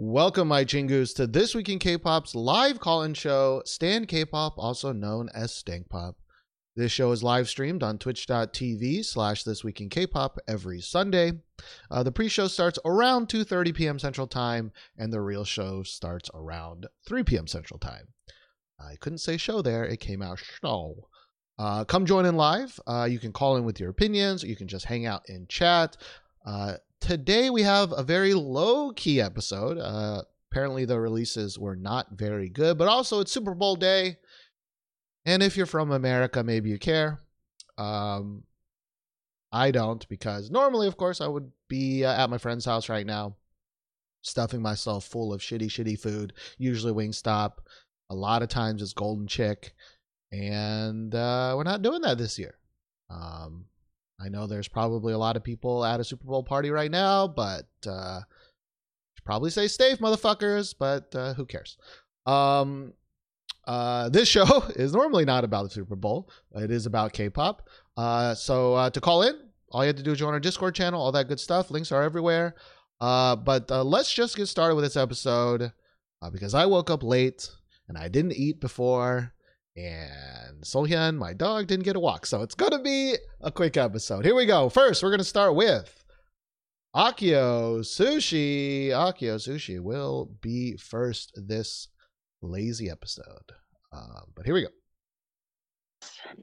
Welcome, my chingus, to This Week in K-Pop's live call-in show, Stan K-Pop, also known as Stank Pop. This show is live streamed on twitch.tv slash This Week in K-Pop every Sunday. Uh, the pre-show starts around 2.30 p.m. Central Time, and the real show starts around 3 p.m. Central Time. I couldn't say show there, it came out show. Uh, come join in live. Uh, you can call in with your opinions, you can just hang out in chat. Uh, today we have a very low key episode. Uh, apparently, the releases were not very good, but also it's Super Bowl day. And if you're from America, maybe you care. Um, I don't because normally, of course, I would be uh, at my friend's house right now, stuffing myself full of shitty, shitty food. Usually Wingstop. A lot of times it's Golden Chick, and uh, we're not doing that this year. Um, I know there's probably a lot of people at a Super Bowl party right now, but uh, probably stay safe, motherfuckers. But uh, who cares? Um, uh, this show is normally not about the Super Bowl. It is about K-pop. Uh, so uh, to call in, all you have to do is join our Discord channel. All that good stuff. Links are everywhere. Uh, but uh, let's just get started with this episode uh, because I woke up late and I didn't eat before and Solhyun, my dog, didn't get a walk. So it's going to be a quick episode. Here we go. First, we're going to start with Akio Sushi. Akio Sushi will be first this lazy episode. Uh, but here we go.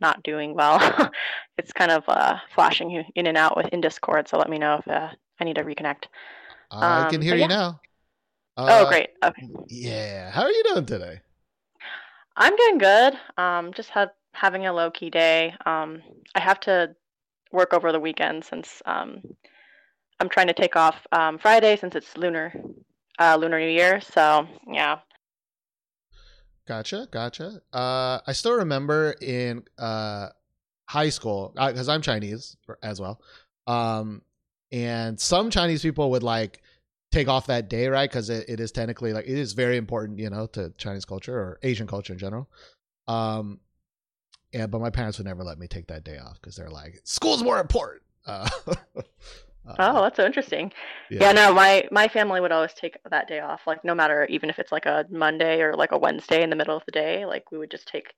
Not doing well. it's kind of uh, flashing in and out with in Discord. So let me know if uh, I need to reconnect. I um, can hear you yeah. now. oh, great. Okay. Yeah. How are you doing today? I'm doing good. Um, just had having a low key day. Um, I have to work over the weekend since um, I'm trying to take off um, Friday since it's lunar, uh, lunar New Year. So yeah. Gotcha, gotcha. Uh, I still remember in uh, high school because uh, I'm Chinese as well. Um, and some Chinese people would like take off that day, right? Because it, it is technically like it is very important, you know, to Chinese culture or Asian culture in general. Um, yeah, but my parents would never let me take that day off because they're like, school's more important. Uh, uh, oh, that's so interesting. Yeah. yeah, no, my my family would always take that day off, like no matter even if it's like a Monday or like a Wednesday in the middle of the day, like we would just take,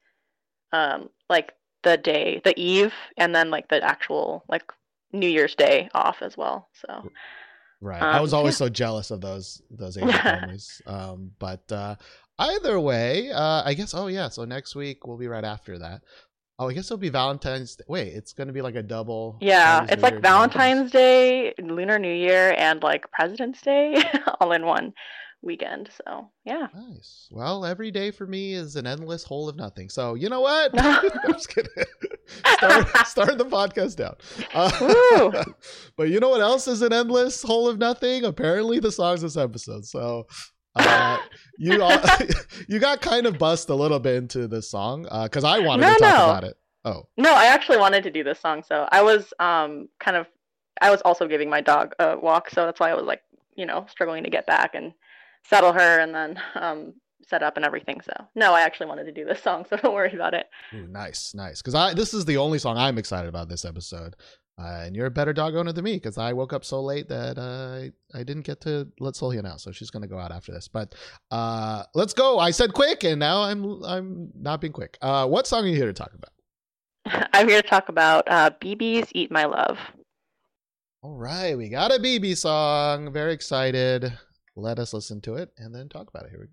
um, like the day, the eve, and then like the actual like New Year's Day off as well. So Right. Um, I was always yeah. so jealous of those those Asian families. Um, but uh, either way, uh, I guess. Oh yeah. So next week we'll be right after that. Oh, I guess it'll be Valentine's. Day. Wait, it's going to be like a double. Yeah, it's New like Year Valentine's Day, Lunar New Year, and like President's Day all in one weekend. So yeah. Nice. Well, every day for me is an endless hole of nothing. So you know what? I'm just kidding. start, start the podcast down. Uh, but you know what else is an endless hole of nothing? Apparently, the songs this episode. So. Uh, you all, you got kind of bust a little bit into this song because uh, I wanted no, to talk no. about it. Oh no, I actually wanted to do this song, so I was um kind of I was also giving my dog a walk, so that's why I was like you know struggling to get back and settle her and then um, set up and everything. So no, I actually wanted to do this song, so don't worry about it. Ooh, nice, nice. Because I this is the only song I'm excited about this episode. Uh, and you're a better dog owner than me because I woke up so late that uh, I didn't get to let Solhya out, so she's gonna go out after this. But uh, let's go. I said quick, and now I'm I'm not being quick. Uh, what song are you here to talk about? I'm here to talk about uh, BIBI's "Eat My Love." All right, we got a BB song. Very excited. Let us listen to it and then talk about it. Here we go.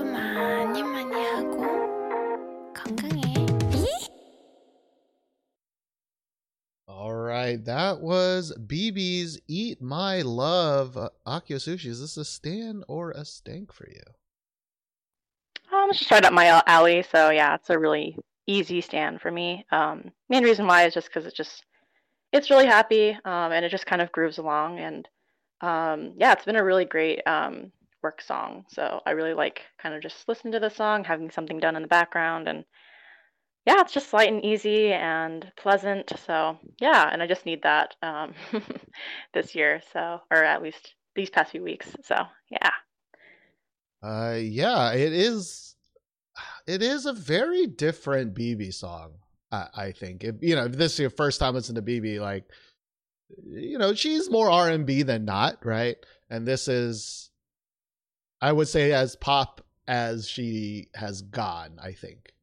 많이 많이 하고 건강해. All right, that was BIBI's Eat My Love. Uh, Akio Sushi, is this a stand or a stank for you? Um, it's just right up my alley, so yeah, it's a really easy stand for me. Um, main reason why is just because it's just it's really happy um, and it just kind of grooves along and um, yeah, it's been a really great um, work song. So I really like kind of just listening to the song, having something done in the background, and yeah, it's just light and easy and pleasant. So yeah, and I just need that um, this year, so or at least these past few weeks. So yeah. Uh, yeah, it is. It is a very different BIBI song. I, I think. If, you know, if this is your first time listening to BIBI, like, you know, she's more R and B than not, right? And this is, I would say, as pop as she has gone. I think.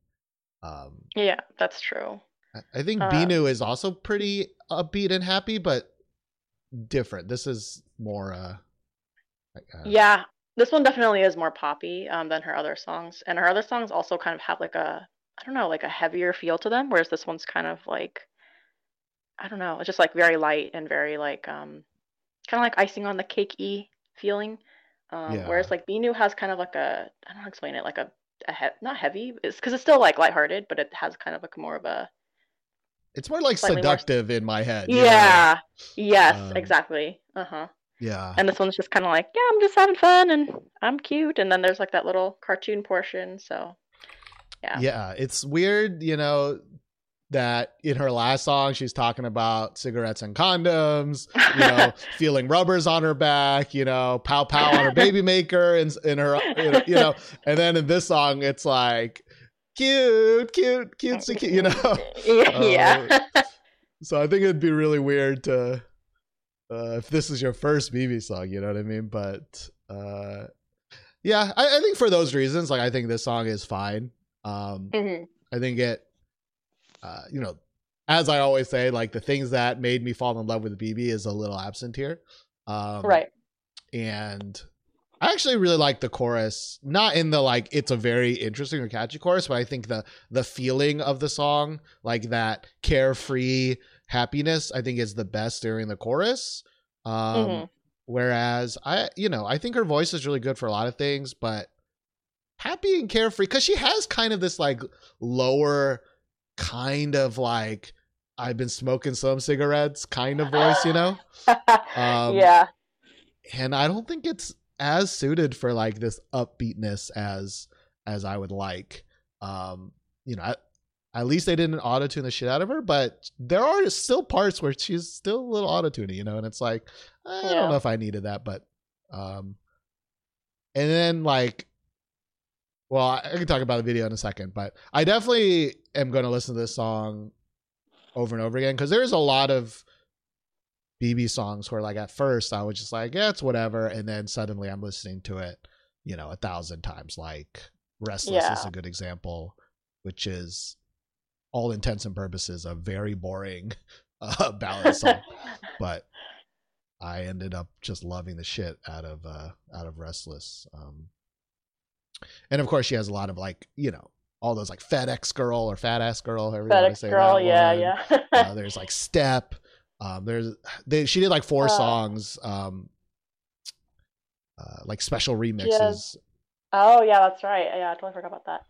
Um, yeah, that's true. I, think uh, Binu is also pretty upbeat and happy, but different. This is more. uh, uh yeah, this one definitely is more poppy um, than her other songs, and her other songs also kind of have like a I don't know like a heavier feel to them, whereas this one's kind of like I don't know, it's just like very light and very like um kind of like icing on the cakey feeling. Um, yeah. Whereas like Binu has kind of like a I don't know how to explain it like a a he- not heavy it's because it's still like lighthearted, but it has kind of like more of a it's more like seductive more... in my head. Yeah. Know? Yes, um, exactly. Uh huh. Yeah. And this one's just kind of like, yeah, I'm just having fun and I'm cute. And then there's like that little cartoon portion. So, yeah. Yeah. It's weird, you know, that in her last song, she's talking about cigarettes and condoms, you know, feeling rubbers on her back, you know, pow pow on her baby maker and in her, you know, and then in this song, it's like, cute, cute, cutesy, cute, you know? Yeah. Uh, so I think it'd be really weird to uh, if this is your first BIBI song, you know what I mean? But uh, yeah, I, I, think for those reasons, like I think this song is fine. Um, mm-hmm. I think it, uh, you know, as I always say, like the things that made me fall in love with BIBI is a little absent here. Um, right. And I actually really like the chorus, not in the like it's a very interesting or catchy chorus, but I think the the feeling of the song, like that carefree happiness i think is the best during the chorus um mm-hmm. whereas i you know i think her voice is really good for a lot of things but happy and carefree because she has kind of this like lower kind of like i've been smoking some cigarettes kind of voice you know? Um, yeah. and i don't think it's as suited for like this upbeatness as as i would like. Um you know I, at least they didn't auto tune the shit out of her, but there are still parts where she's still a little auto tuning, you know, and it's like I yeah. don't know if I needed that, but um and then like well, I can talk about the video in a second, but I definitely am going to listen to this song over and over again because there's a lot of BIBI songs where like at first I was just like, yeah, it's whatever, and then suddenly I'm listening to it, you know, a thousand times. Like Restless yeah. is a good example, which is all intents and purposes a very boring uh, ballad song, but I ended up just loving the shit out of uh, out of Restless. Um, and of course, she has a lot of like you know all those like FedEx girl or fat ass girl, however FedEx you want to say girl, yeah, one. yeah. uh, there's like Step. Um, there's they, she did like four uh, songs, um, uh, like special remixes. Has, oh yeah, that's right. Yeah, I totally forgot about that.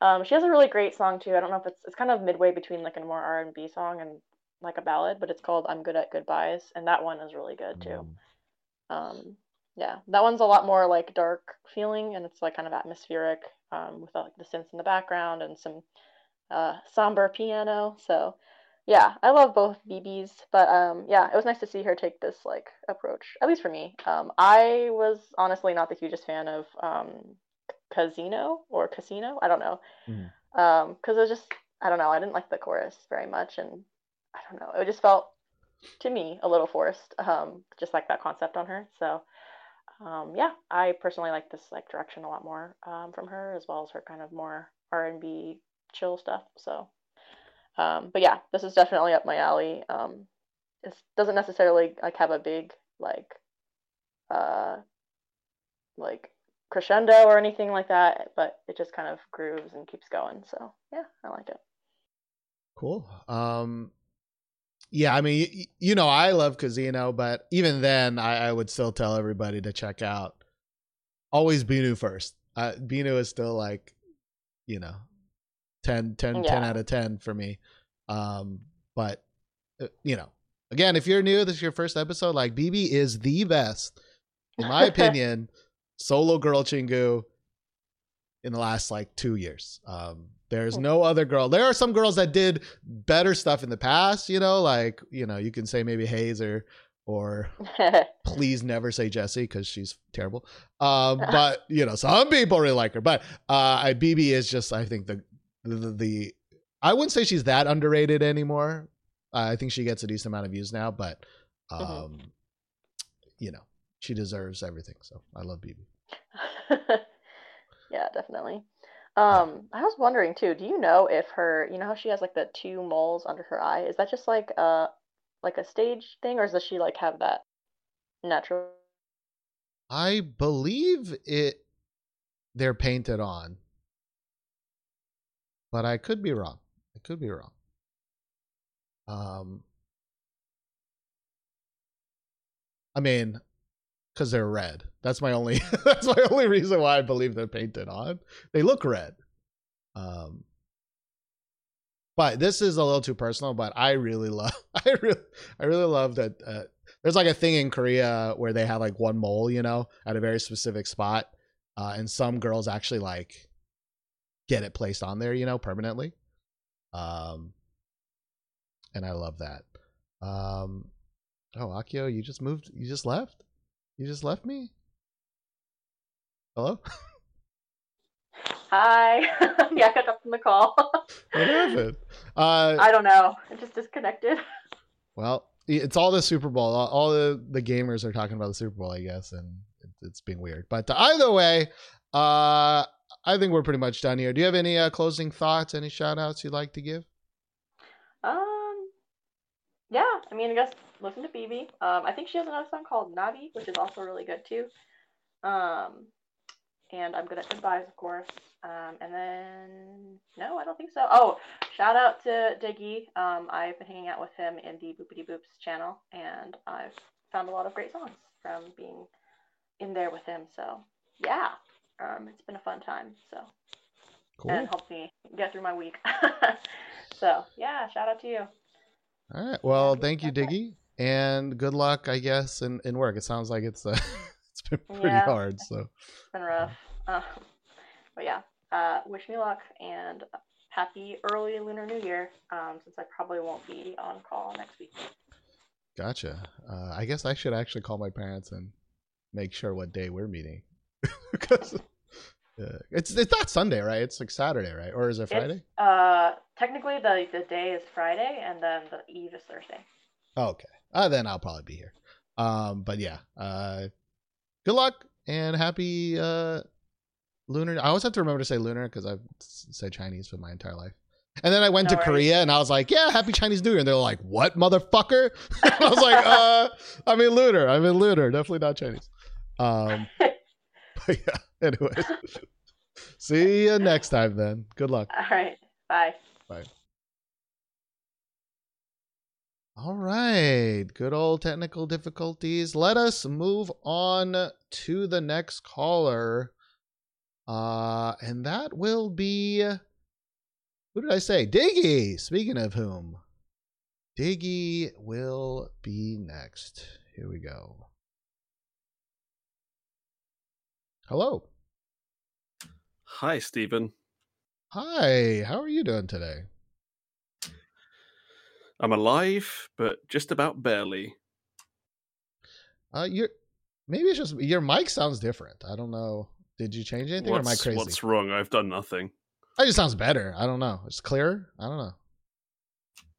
Um, she has a really great song too. I don't know if it's it's kind of midway between like a more R and B song and like a ballad, but it's called "I'm Good at Goodbyes," and that one is really good too. Mm. Um, yeah, that one's a lot more like dark feeling, and it's like kind of atmospheric um, with like the synths in the background and some uh, somber piano. So yeah, I love both BIBIs, but um, yeah, it was nice to see her take this like approach, at least for me. Um, I was honestly not the hugest fan of um, casino or casino. I don't know. Mm. Um, because it was just I don't know. I didn't like the chorus very much, and I don't know. It just felt to me a little forced. Um, just like that concept on her. So, um, yeah, I personally like this like direction a lot more um, from her, as well as her kind of more R and B chill stuff. So, um, but yeah, this is definitely up my alley. Um, it doesn't necessarily like have a big like uh like crescendo or anything like that, but it just kind of grooves and keeps going. So yeah, I like it. Cool. Um, yeah, I mean, you, you know, I love Kazino, but even then, I, I, would still tell everybody to check out. Always BINU first. Uh, BINU is still like, you know, 10, 10, yeah. 10 out of 10 for me. Um, but, uh, you know, again, if you're new, this is your first episode, like BIBI is the best, in my opinion, solo girl Chingu in the last like two years. Um, there's no other girl. There are some girls that did better stuff in the past, you know, like, you know, you can say maybe Heize or, or please never say Jessi because she's terrible. Um, but you know, some people really like her. But uh, I, BIBI is just, I think the, the, the, I wouldn't say she's that underrated anymore. Uh, I think she gets a decent amount of views now, but mm-hmm. um, mm-hmm. you know, she deserves everything. So I love BIBI. yeah, definitely. Um, I was wondering too. Do you know if her, you know how she has like the two moles under her eye? Is that just like a like a stage thing, or does she like have that natural? I believe it. They're painted on, but I could be wrong. I could be wrong. Um, I mean, because they're red. That's my only. that's my only reason why I believe they're painted on. They look red. Um, but this is a little too personal. But I really love. I really, I really love that. Uh, there's like a thing in Korea where they have like one mole, you know, at a very specific spot, uh, and some girls actually like get it placed on there, you know, permanently. Um, and I love that. Um, oh, Akio, you just moved. You just left. You just left me? Hello? Hi. yeah, I got up from the call. what happened? Uh, I don't know. It just disconnected. Well, it's all the Super Bowl. All the, the gamers are talking about the Super Bowl, I guess, and it it's being weird. But either way, uh, I think we're pretty much done here. Do you have any uh, closing thoughts, any shout outs you'd like to give? Um, yeah, I mean, I guess listen to BIBI. Um, I think she has another song called Navi, which is also really good too. Um, and I'm good at advise, of course. Um, and then no, I don't think so. Oh, shout out to Diggy. Um, I've been hanging out with him in the Boopity Boops channel, and I've found a lot of great songs from being in there with him. So yeah, um, it's been a fun time. So cool. and helped me get through my week. so yeah, shout out to you. All right. Well, thank you, Diggy and good luck, I guess, in, in work. It sounds like it's uh, it's been pretty yeah, hard. So it's been rough. Uh, but yeah, uh, wish me luck and happy early Lunar New Year. Um, since I probably won't be on call next week. Gotcha. Uh, I guess I should actually call my parents and make sure what day we're meeting because. Yeah. It's it's not Sunday, right? It's like Saturday, right? Or is it Friday? It's, uh, technically the the day is Friday, and then the eve is Thursday. Okay uh, then I'll probably be here. Um, but yeah, uh, good luck and happy uh, lunar. I always have to remember to say lunar because I've said Chinese for my entire life. And then I went no to worries. Korea and I was like, yeah, happy Chinese New Year. And they're like, what, motherfucker? I was like, uh, I mean, lunar. I mean, lunar. Definitely not Chinese. Um, but yeah, anyways. See you next time then. Good luck. All right. Bye. Bye. All right. Good old technical difficulties. Let us move on to the next caller. Uh, and that will be who did I say? Diggy. Speaking of whom, Diggy will be next. Here we go. Hello. Hi, Stephen. Hi. How are you doing today? I'm alive, but just about barely. Uh, you're maybe it's just your mic sounds different. I don't know. Did you change anything, what's, or am I crazy? What's wrong? I've done nothing. It just sounds better. I don't know. It's clearer. I don't know.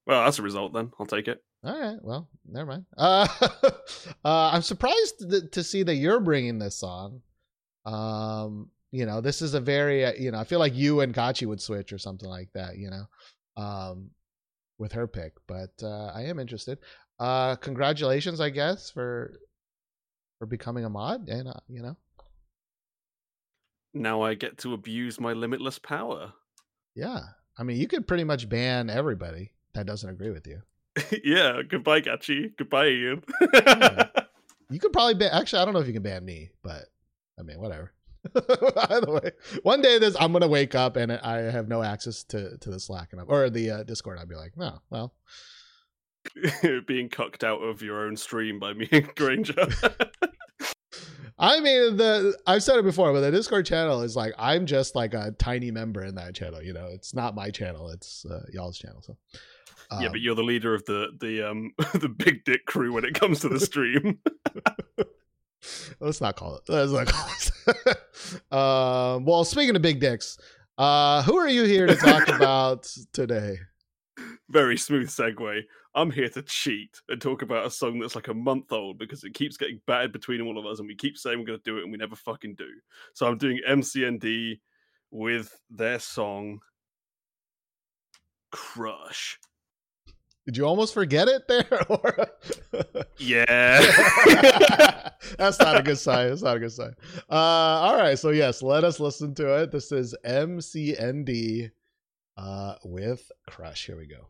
Well, that's a result then. I'll take it. All right. Well, never mind. Uh, uh, I'm surprised th- to see that you're bringing this song. Um, you know, this is a very, uh, you know, I feel like you and Kachi would switch or something like that. You know, um, with her pick, but uh, I am interested. uh, congratulations, I guess, for for becoming a mod, and uh, you know, now I get to abuse my limitless power. Yeah, I mean, you could pretty much ban everybody that doesn't agree with you. yeah, goodbye, Gachi. Goodbye, Ian. yeah. You could probably ban. Actually, I don't know if you can ban me, but I mean, whatever. Either way, one day this I'm gonna wake up and I have no access to to the Slack and or the uh, Discord. I'd be like, no, well, being cucked out of your own stream by me and Granger. I mean, the I've said it before, but the Discord channel is like I'm just like a tiny member in that channel. You know, it's not my channel; it's uh, y'all's channel. So, um, yeah, but um, you're the leader of the the um the big dick crew when it comes to the stream. Let's not call it. Let's not call it. um, well, speaking of big dicks, uh, who are you here to talk about today? Very smooth segue. I'm here to cheat and talk about a song that's like a month old because it keeps getting battered between all of us, and we keep saying we're going to do it, and we never fucking do. So I'm doing MCND with their song "Crush." Did you almost forget it there? yeah. That's not a good sign. That's not a good sign. Uh, all right. So, yes, let us listen to it. This is MCND uh, with Crush. Here we go.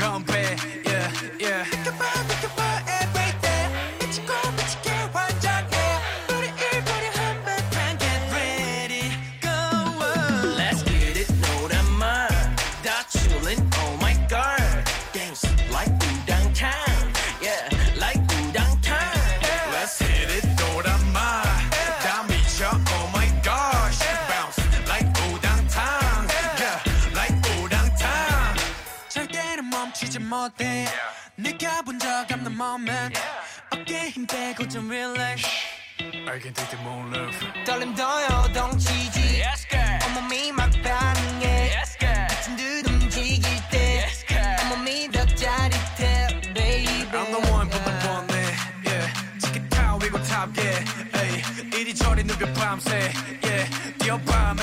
못해 느껴본 적 없는 moment 어깨 힘 빼고 좀 relax I can take the moon love 떨림 더 요동치지 yes, 온몸이 막 반응해 yes, 미친 듯 움직일 때 yes, 온몸이 더 짜릿해 baby I'm the one the one yeah 치킨 타워 위고 top yeah. 이리저리 누벼 밤새 yeah 뛰어봐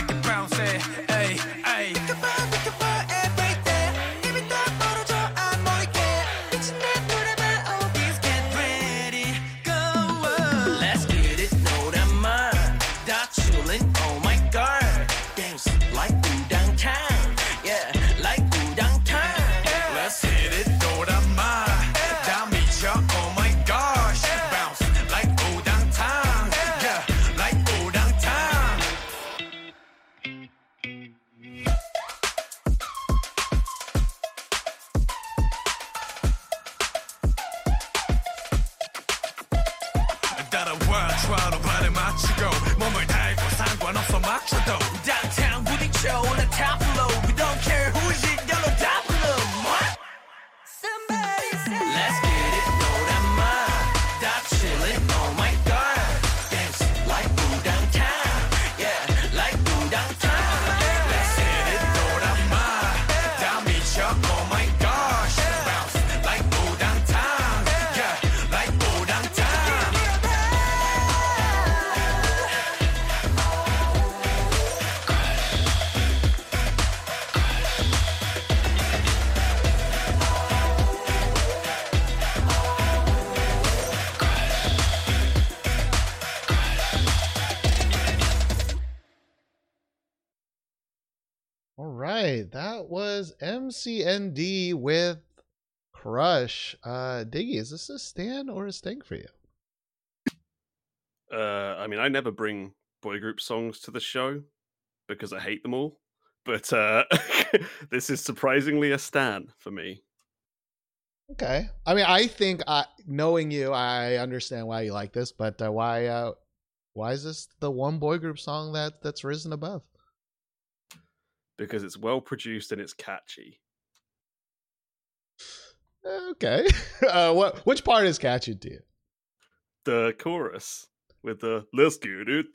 MCND with Crush. Uh, Diggy, is this a Stan or a Sting for you? Uh, I mean, I never bring boy group songs to the show because I hate them all. But uh, this is surprisingly a Stan for me. Okay. I mean, I think uh, knowing you, I understand why you like this, but uh, why? Uh, why is this the one boy group song that that's risen above? Because it's well produced and it's catchy. Okay. Uh, what? Which part is catchy to you? The chorus with the "Let's get it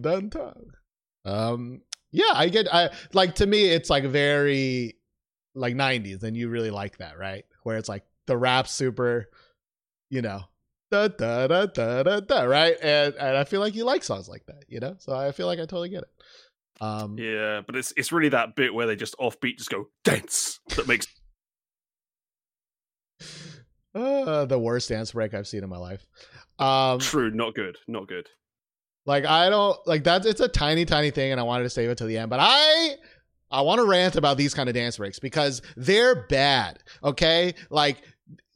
done Um. Yeah, I get. I like to me, it's like very like 90s and you really like that right where it's like the rap super you know da da da da da da right? And and i feel like you like songs like that you know? So i feel like i totally get it. Um yeah but it's it's really that bit where they just offbeat just go dance that makes uh, the worst dance break i've seen in my life. Um true not good not good. like i don't like that's it's a tiny tiny thing and i wanted to save it to the end but i I want to rant about these kind of dance breaks because they're bad. Okay, like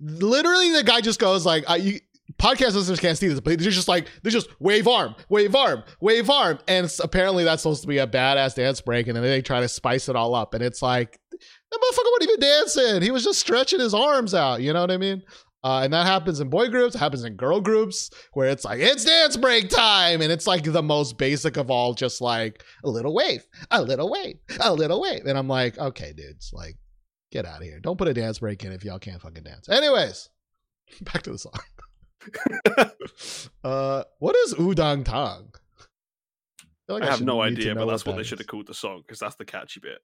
literally, the guy just goes like, uh, you, "Podcast listeners can't see this, but they're just like they're just wave arm, wave arm, wave arm," and apparently that's supposed to be a badass dance break, and then they try to spice it all up, and it's like that motherfucker wasn't even dancing; he was just stretching his arms out. You know what I mean? Uh, and that happens in boy groups, happens in girl groups where it's like, it's dance break time. And it's like the most basic of all, just like a little wave, a little wave, a little wave. And I'm like, okay, dudes, like, get out of here. Don't put a dance break in if y'all can't fucking dance. Anyways, back to the song. uh, what is Udang Tang? I, like I, I have no idea, but that's what, what they should have called the song because that's the catchy bit.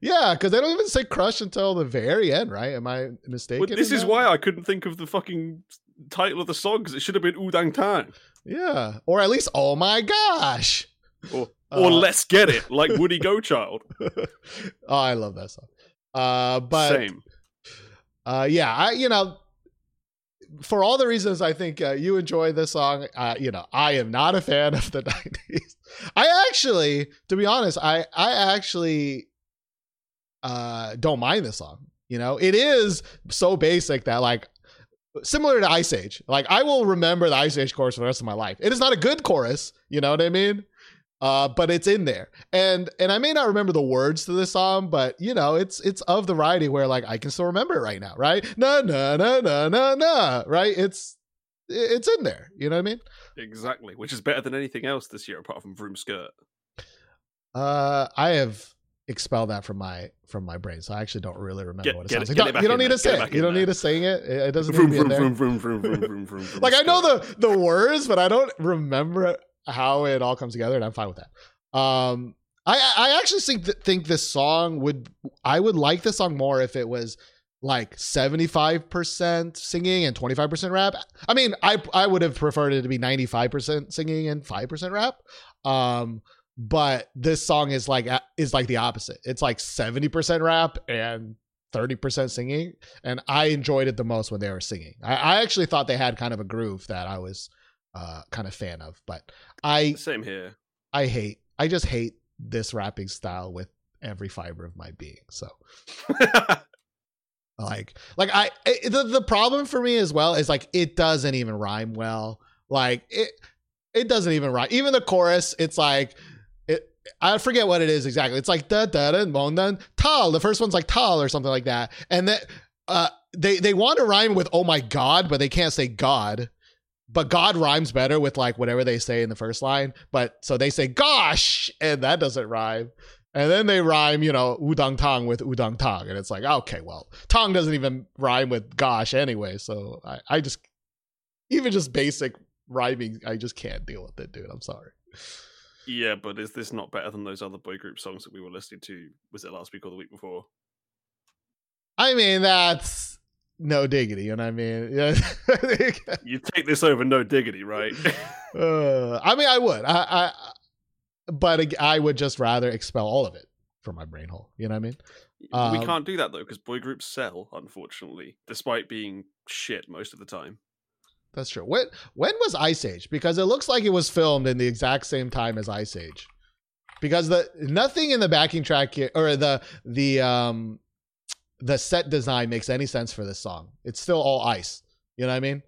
Yeah, because they don't even say crush until the very end, right? Am I mistaken? Well, this is that? why I couldn't think of the fucking title of the song because it should have been Udang Tang. Yeah, or at least Oh my gosh, or, or uh, Let's Get It, like Woody Go Child. oh, I love that song. Uh, but same. Uh, yeah, I you know for all the reasons I think uh, you enjoy this song, uh, you know, I am not a fan of the 90s. I actually, to be honest, I I actually uh don't mind this song. You know, it is so basic that like similar to Ice Age. Like I will remember the Ice Age chorus for the rest of my life. It is not a good chorus, you know what I mean? Uh, but it's in there, and and I may not remember the words to this song, but you know, it's it's of the variety where like I can still remember it right now, right? Na na na na na na, right? It's it's in there. You know what I mean? Exactly, which is better than anything else this year apart from Vroom Skirt. Uh, I have expelled that from my from my brain, so I actually don't really remember get, what it sounds like. Don't, you don't need to say it. You don't need to sing it. It doesn't vroom, need to be in there. like I know the the words, but I don't remember how it all comes together, and I'm fine with that. Um, I I actually think th- think this song would I would like this song more if it was like 75% singing and 25% rap. I mean, I I would have preferred it to be 95% singing and 5% rap. Um, but this song is like is like the opposite. It's like 70% rap and 30% singing and I enjoyed it the most when they were singing. I, I actually thought they had kind of a groove that I was uh, kind of fan of. But I same here. I hate. I just hate this rapping style with every fiber of my being. So. like like i it, the, the problem for me as well is like it doesn't even rhyme well like it it doesn't even rhyme even the chorus it's like it i forget what it is exactly it's like da da da bon da tal the first one's like tal or something like that and then uh they they want to rhyme with oh my god but they can't say god but God rhymes better with like whatever they say in the first line. But so they say gosh, and that doesn't rhyme. And then they rhyme, you know, udang tang with udang tang. And it's like, okay, well, tang doesn't even rhyme with gosh anyway. So I, I just, even just basic rhyming, I just can't deal with it, dude. I'm sorry. Yeah, but is this not better than those other boy group songs that we were listening to? Was it last week or the week before? I mean, that's no diggity. You know what I mean? Yeah. you take this over no diggity, right? uh, I mean, I would. I, I, but I would just rather expel all of it from my brain hole. You know what I mean? Um, we can't do that though because boy groups sell, unfortunately, despite being shit most of the time. That's true. When when was Ice Age? Because it looks like it was filmed in the exact same time as Ice Age. Because the nothing in the backing track here, or the the um the set design makes any sense for this song. It's still all ice. You know what I mean?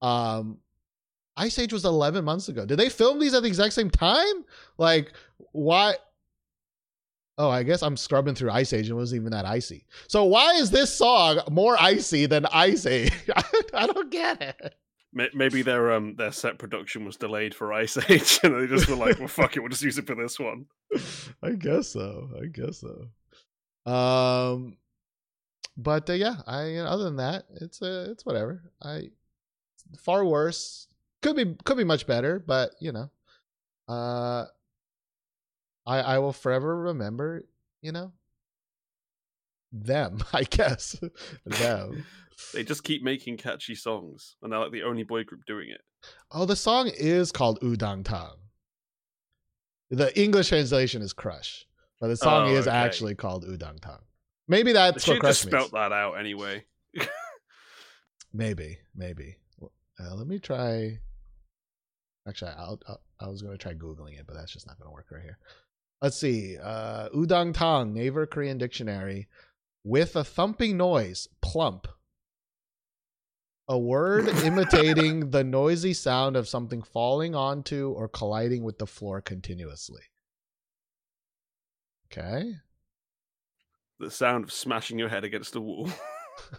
Um, Ice Age was 11 months ago. Did they film these at the exact same time? Like, why? Oh, I guess I'm scrubbing through Ice Age and it wasn't even that icy. So why is this song more icy than Ice Age? I don't get it. Maybe their um their set production was delayed for Ice Age, and they just were like, "Well, fuck it, we'll just use it for this one." I guess so. I guess so. Um, but uh, yeah, I you know, other than that, it's uh, it's whatever. I far worse. Could be could be much better, but you know, uh, I I will forever remember. You know, them. I guess them. they just keep making catchy songs, and they're like the only boy group doing it. Oh, the song is called Udang Tang. The English translation is Crush, but the song oh, is actually called Udang Tang. Maybe that's they what just spelt that out anyway. maybe, maybe. Uh, let me try. Actually, I'll, I'll, i was going to try googling it, but that's just not going to work right here. Let's see. Uh, Udang Tang, Naver Korean Dictionary, with a thumping noise, plump. A word imitating the noisy sound of something falling onto or colliding with the floor continuously. Okay. The sound of smashing your head against the wall.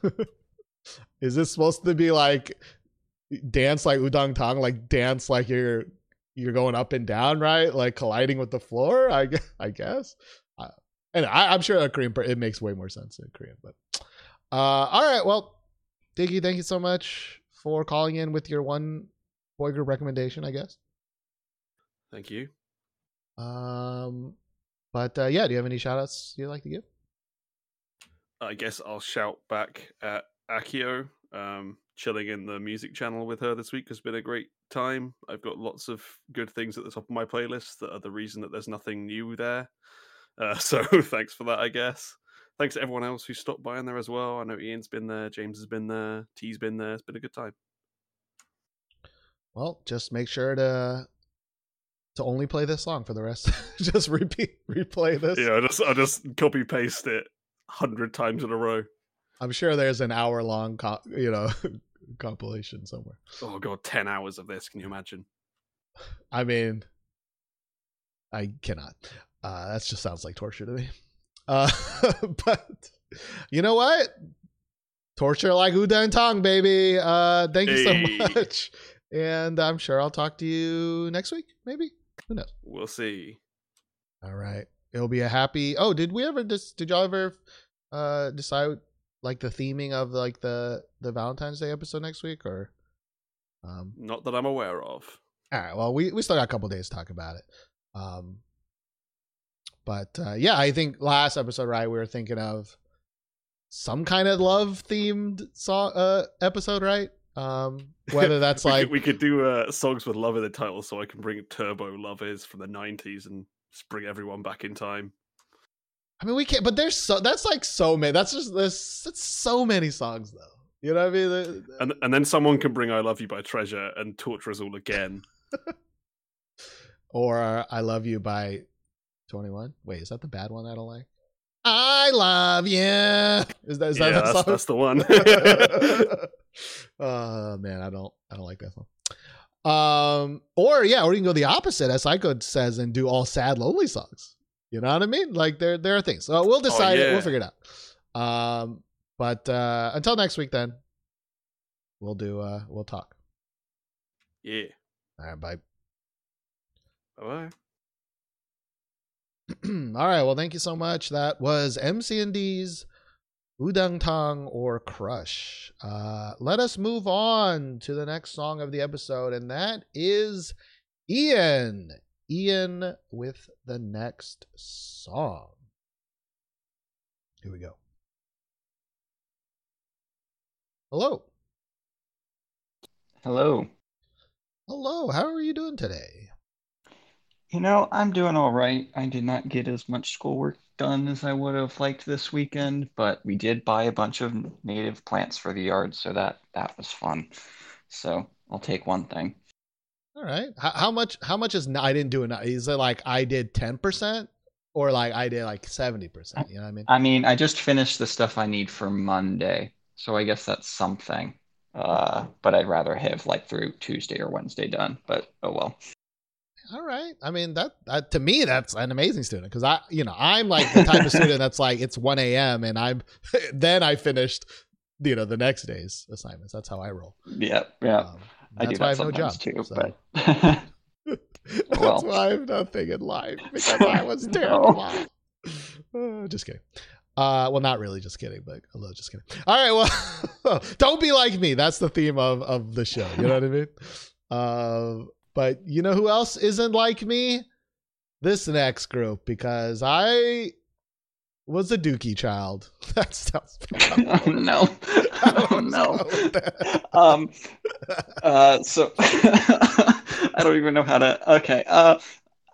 Is this supposed to be like dance like udang tang, like dance like you're you're going up and down, right? Like colliding with the floor. I I guess. Uh, and I, am sure a Korean it makes way more sense in Korean. But uh, all right, well, Diggy, thank you so much for calling in with your one boy group recommendation. I guess. Thank you. Um, but uh, yeah, do you have any shout outs you'd like to give? I guess I'll shout back at Akio. Um, chilling in the music channel with her this week has been a great time. I've got lots of good things at the top of my playlist that are the reason that there's nothing new there. Uh, so thanks for that, I guess. Thanks to everyone else who stopped by in there as well. I know Ian's been there, James has been there, T's been there. It's been a good time. Well, just make sure to to only play this song for the rest. just repeat, replay this. Yeah, I just I just copy paste it hundred times in a row. I'm sure there's an hour long, co- you know, compilation somewhere. Oh god, ten hours of this. Can you imagine? I mean, I cannot. Uh, that just sounds like torture to me. Uh, but you know what? Torture like Udang Tang, baby. Uh, thank you hey. so much. And I'm sure I'll talk to you next week, maybe. Who knows? We'll see. All right. It'll be a happy. Oh, did we ever just? Did y'all ever uh decide like the theming of like the the Valentine's Day episode next week, or um, not that I'm aware of. All right. Well, we we still got a couple days to talk about it. Um, but uh, yeah, I think last episode, right, we were thinking of some kind of love themed song uh, episode, right? Um, whether that's we like could, we could do uh, songs with love in the title, so I can bring Turbo Love is from the '90s and just bring everyone back in time. I mean, we can't, but there's so that's like so many. That's just there's that's so many songs though. You know what I mean? And and then someone can bring "I Love You" by Treasure and torture us all again. or uh, "I Love You" by 2NE1. Wait, is that the bad one I don't like? I love you. Is that is yeah, that, that's, that's, the one? oh man, I don't I don't like that song. Um, or yeah, or you can go the opposite, as Psycho says, and do all sad, lonely songs. You know what I mean? Like there there are things. So we'll oh, decide oh, yeah. it. We'll figure it out. Um, but uh, until next week, then we'll do. Uh, we'll talk. Yeah. All right. Bye. Bye. All right. Well, thank you so much. That was MCND's Udang Tang or Crush. Uh, let us move on to the next song of the episode, and that is Ian. Ian with the next song. Here we go. Hello. Hello. Hello. How are you doing today? You know, I'm doing all right. I did not get as much schoolwork done as I would have liked this weekend, but we did buy a bunch of native plants for the yard, so that that was fun. So I'll take one thing. All right. How, how much? How much is I didn't do enough? Is it like I did ten percent or like I did like seventy percent. You know what I mean? I mean, I just finished the stuff I need for Monday, so I guess that's something. Uh, but I'd rather have like through Tuesday or Wednesday done. But oh well. All right. I mean that, that to me that's an amazing student because I you know I'm like the type of student that's like it's one a.m. and I'm then I finished you know the next day's assignments. That's how I roll. Yeah, yeah. Um, I do that I have no job too. So. But that's well. why I have nothing in life because I was terrible. uh, just kidding. Uh, well, not really, just kidding, but a little just kidding. All right, well, don't be like me. That's the theme of of the show. You know what I mean? Uh, but you know who else isn't like me? This next group because I was a Dookie child. That sounds. oh no! Oh no! um. Uh. So I don't even know how to. Okay. Uh.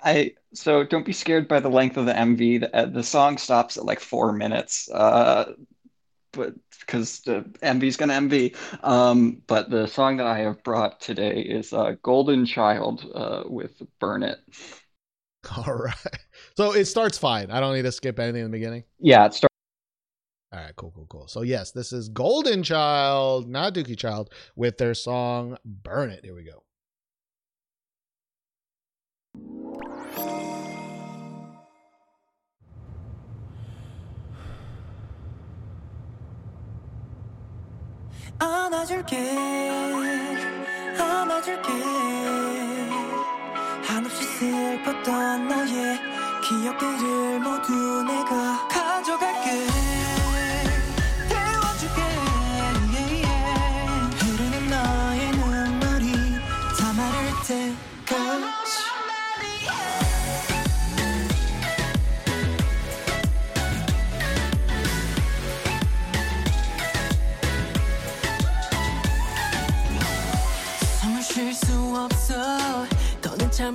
I so don't be scared by the length of the MV. The, uh, the song stops at like four minutes. Uh. But because the MV is gonna MV. Um. But the song that I have brought today is uh, "Golden Child" uh, with "Burn It." All right. So it starts fine. I don't need to skip anything in the beginning. Yeah, it starts. All right, cool, cool, cool. So yes, this is Golden Child, not Dookie Child, with their song "Burn It." Here we go. 안아줄게 안아줄게. 한없이 슬펐던 너의 기억들을 모두 내가 가져갈게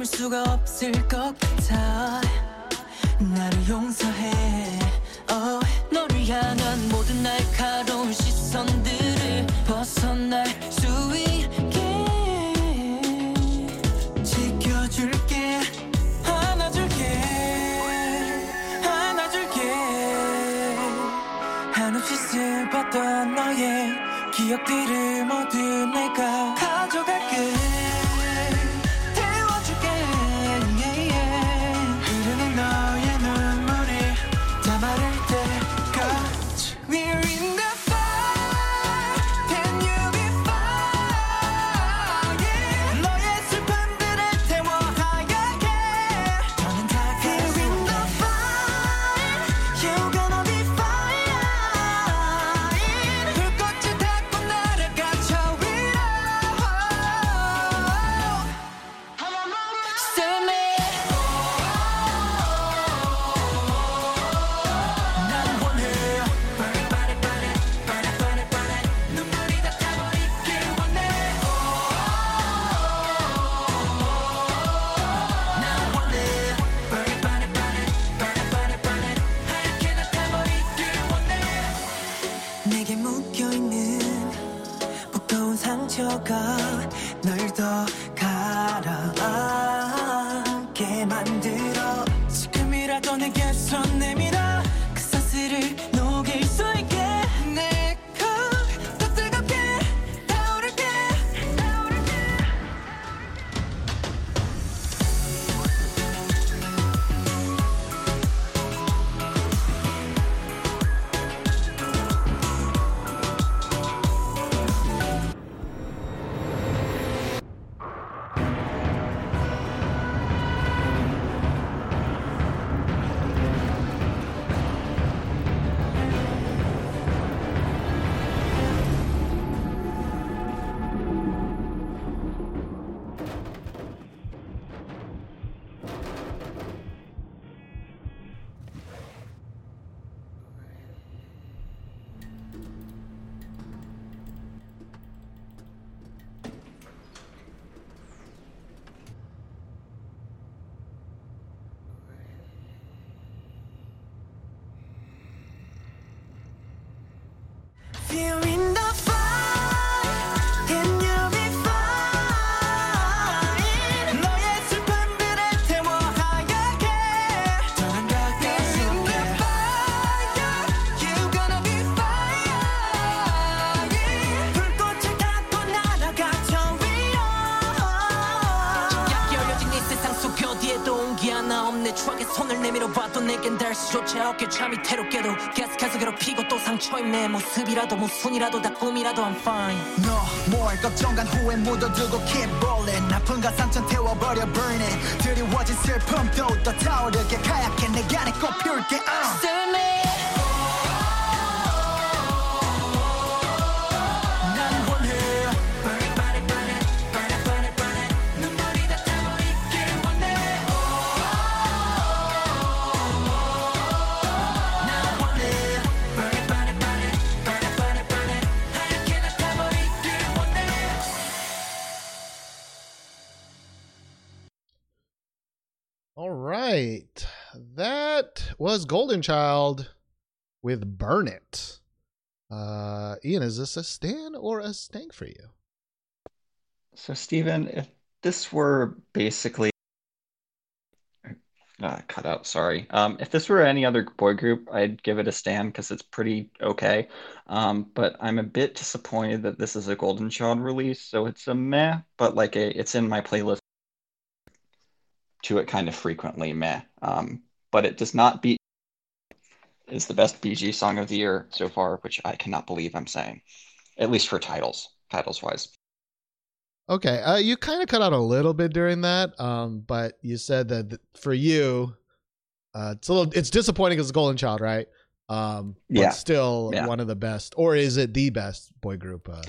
참을 수가 없을 것 같아. 나를 용서해 수조차 어깨 잠이 태롭게도 계속해서 괴롭히고 또 상처인 내 모습이라도 무슨이라도 다 꿈이라도 I'm fine. 너뭘 걱정간 후에 묻어두고 keep rolling. 아픔과 상처 태워버려 burn it. 드리워진 슬픔도 더 타오르게 하얗게 내 안에 꽃 피울게 uh. Right. That was Golden Child with Burn It. Uh, Ian, is this a Stan or a Stank for you? So, Stephen, if this were basically uh, cut out, sorry. Um, if this were any other boy group, I'd give it a stand because it's pretty okay. Um, but I'm a bit disappointed that this is a Golden Child release, so it's a meh, but like a, it's in my playlist to it kind of frequently meh. Um, but it does not beat is the best BG song of the year so far, which I cannot believe I'm saying, at least for titles, titles wise. Okay, uh, you kind of cut out a little bit during that, um, but you said that th- for you, uh, it's a little, it's disappointing because it's Golden Child, right? Um, but Yeah. still Yeah. one of the best, or is it the best boy group? Uh,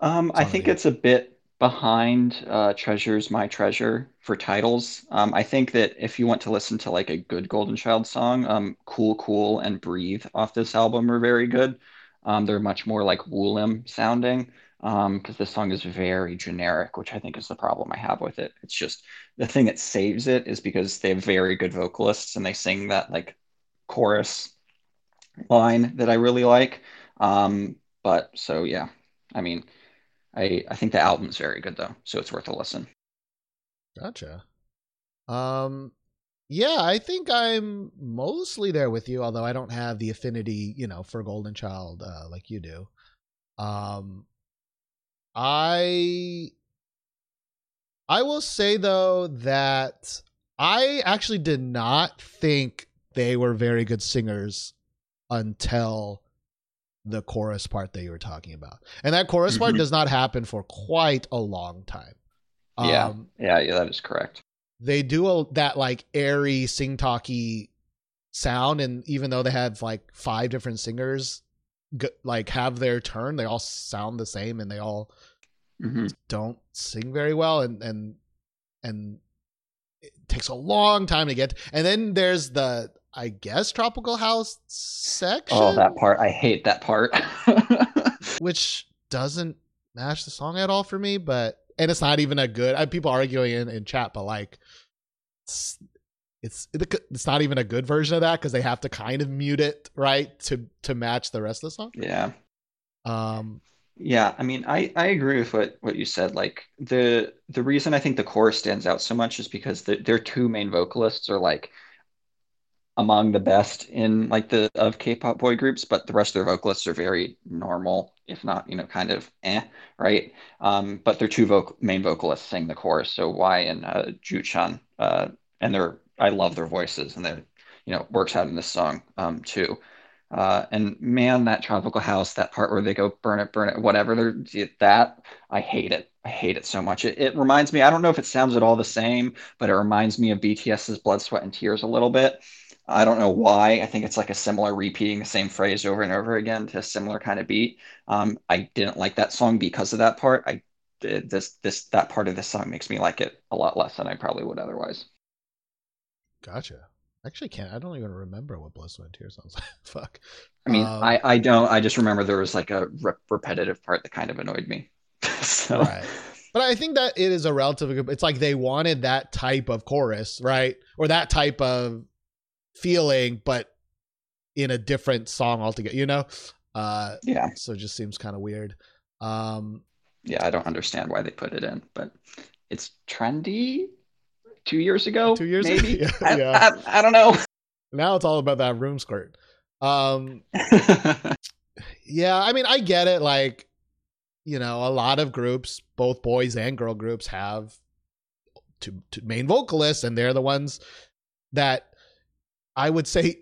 Um, I think it's a bit behind uh, Treasure's My Treasure for titles. Um, I think that if you want to listen to like a good Golden Child song, um, Cool Cool and Breathe off this album are very good. Um, they're much more like Woollim sounding um, because this song is very generic, which I think is the problem I have with it. It's just the thing that saves it is because they have very good vocalists and they sing that like chorus line that I really like. Um, but so yeah, I mean. I I think the album's very good though, so it's worth a listen. Gotcha. Um, yeah, I think I'm mostly there with you, although I don't have the affinity, you know, for Golden Child uh, like you do. Um, I I will say though that I actually did not think they were very good singers until the chorus part that you were talking about. And that chorus part Mhm. does not happen for quite a long time. Yeah. Um, Yeah, yeah, that is correct. they do a, that like airy sing talky sound and even though they had like five different singers g- like have their turn they all sound the same and they all hmm don't sing very well and and and it takes a long time to get and then there's the i guess tropical house section Oh, that part. I hate that part. which doesn't match the song at all for me but and it's not even a good I, people arguing in, in chat but like it's it's it's not even a good version of that because they have to kind of mute it right to to match the rest of the song Yeah. um Yeah, I mean, I I agree with what what you said. Like the the reason I think the chorus stands out so much is because the, their two main vocalists are like among the best in like the of K-pop boy groups, but the rest of their vocalists are very normal, if not, you know, kind of eh, right? Um, but their two voc main vocalists sing the chorus, so Y and uh, Joochan, uh, and they're I love their voices, and they you know works out in this song um, too. Uh, and man, that tropical house, that part where they go burn it, burn it, whatever, that I hate it. I hate it so much. It, it reminds me, I don't know if it sounds at all the same, but it reminds me of BTS's Blood, Sweat, and Tears a little bit. I don't know why. I think it's like a similar repeating the same phrase over and over again to a similar kind of beat. Um, I didn't like that song because of that part. I did this this that part of this song makes me like it a lot less than I probably would otherwise. gotcha actually can't i don't even remember what blood sweat and tears sounds like fuck I mean, Um, I I don't. I just remember there was like a re repetitive part that kind of annoyed me. So right but i think that it is a relatively good it's like they wanted that type of chorus right or that type of feeling but in a different song altogether you know uh yeah, so it just seems kind of weird um yeah, I don't understand why they put it in, but it's trendy. Two years ago, Two years ago? maybe. Yeah, I, yeah. I, I don't know. now it's all about that room squirt um yeah i mean i get it like you know a lot of groups both boys and girl groups have two, two main vocalists and they're the ones that I would say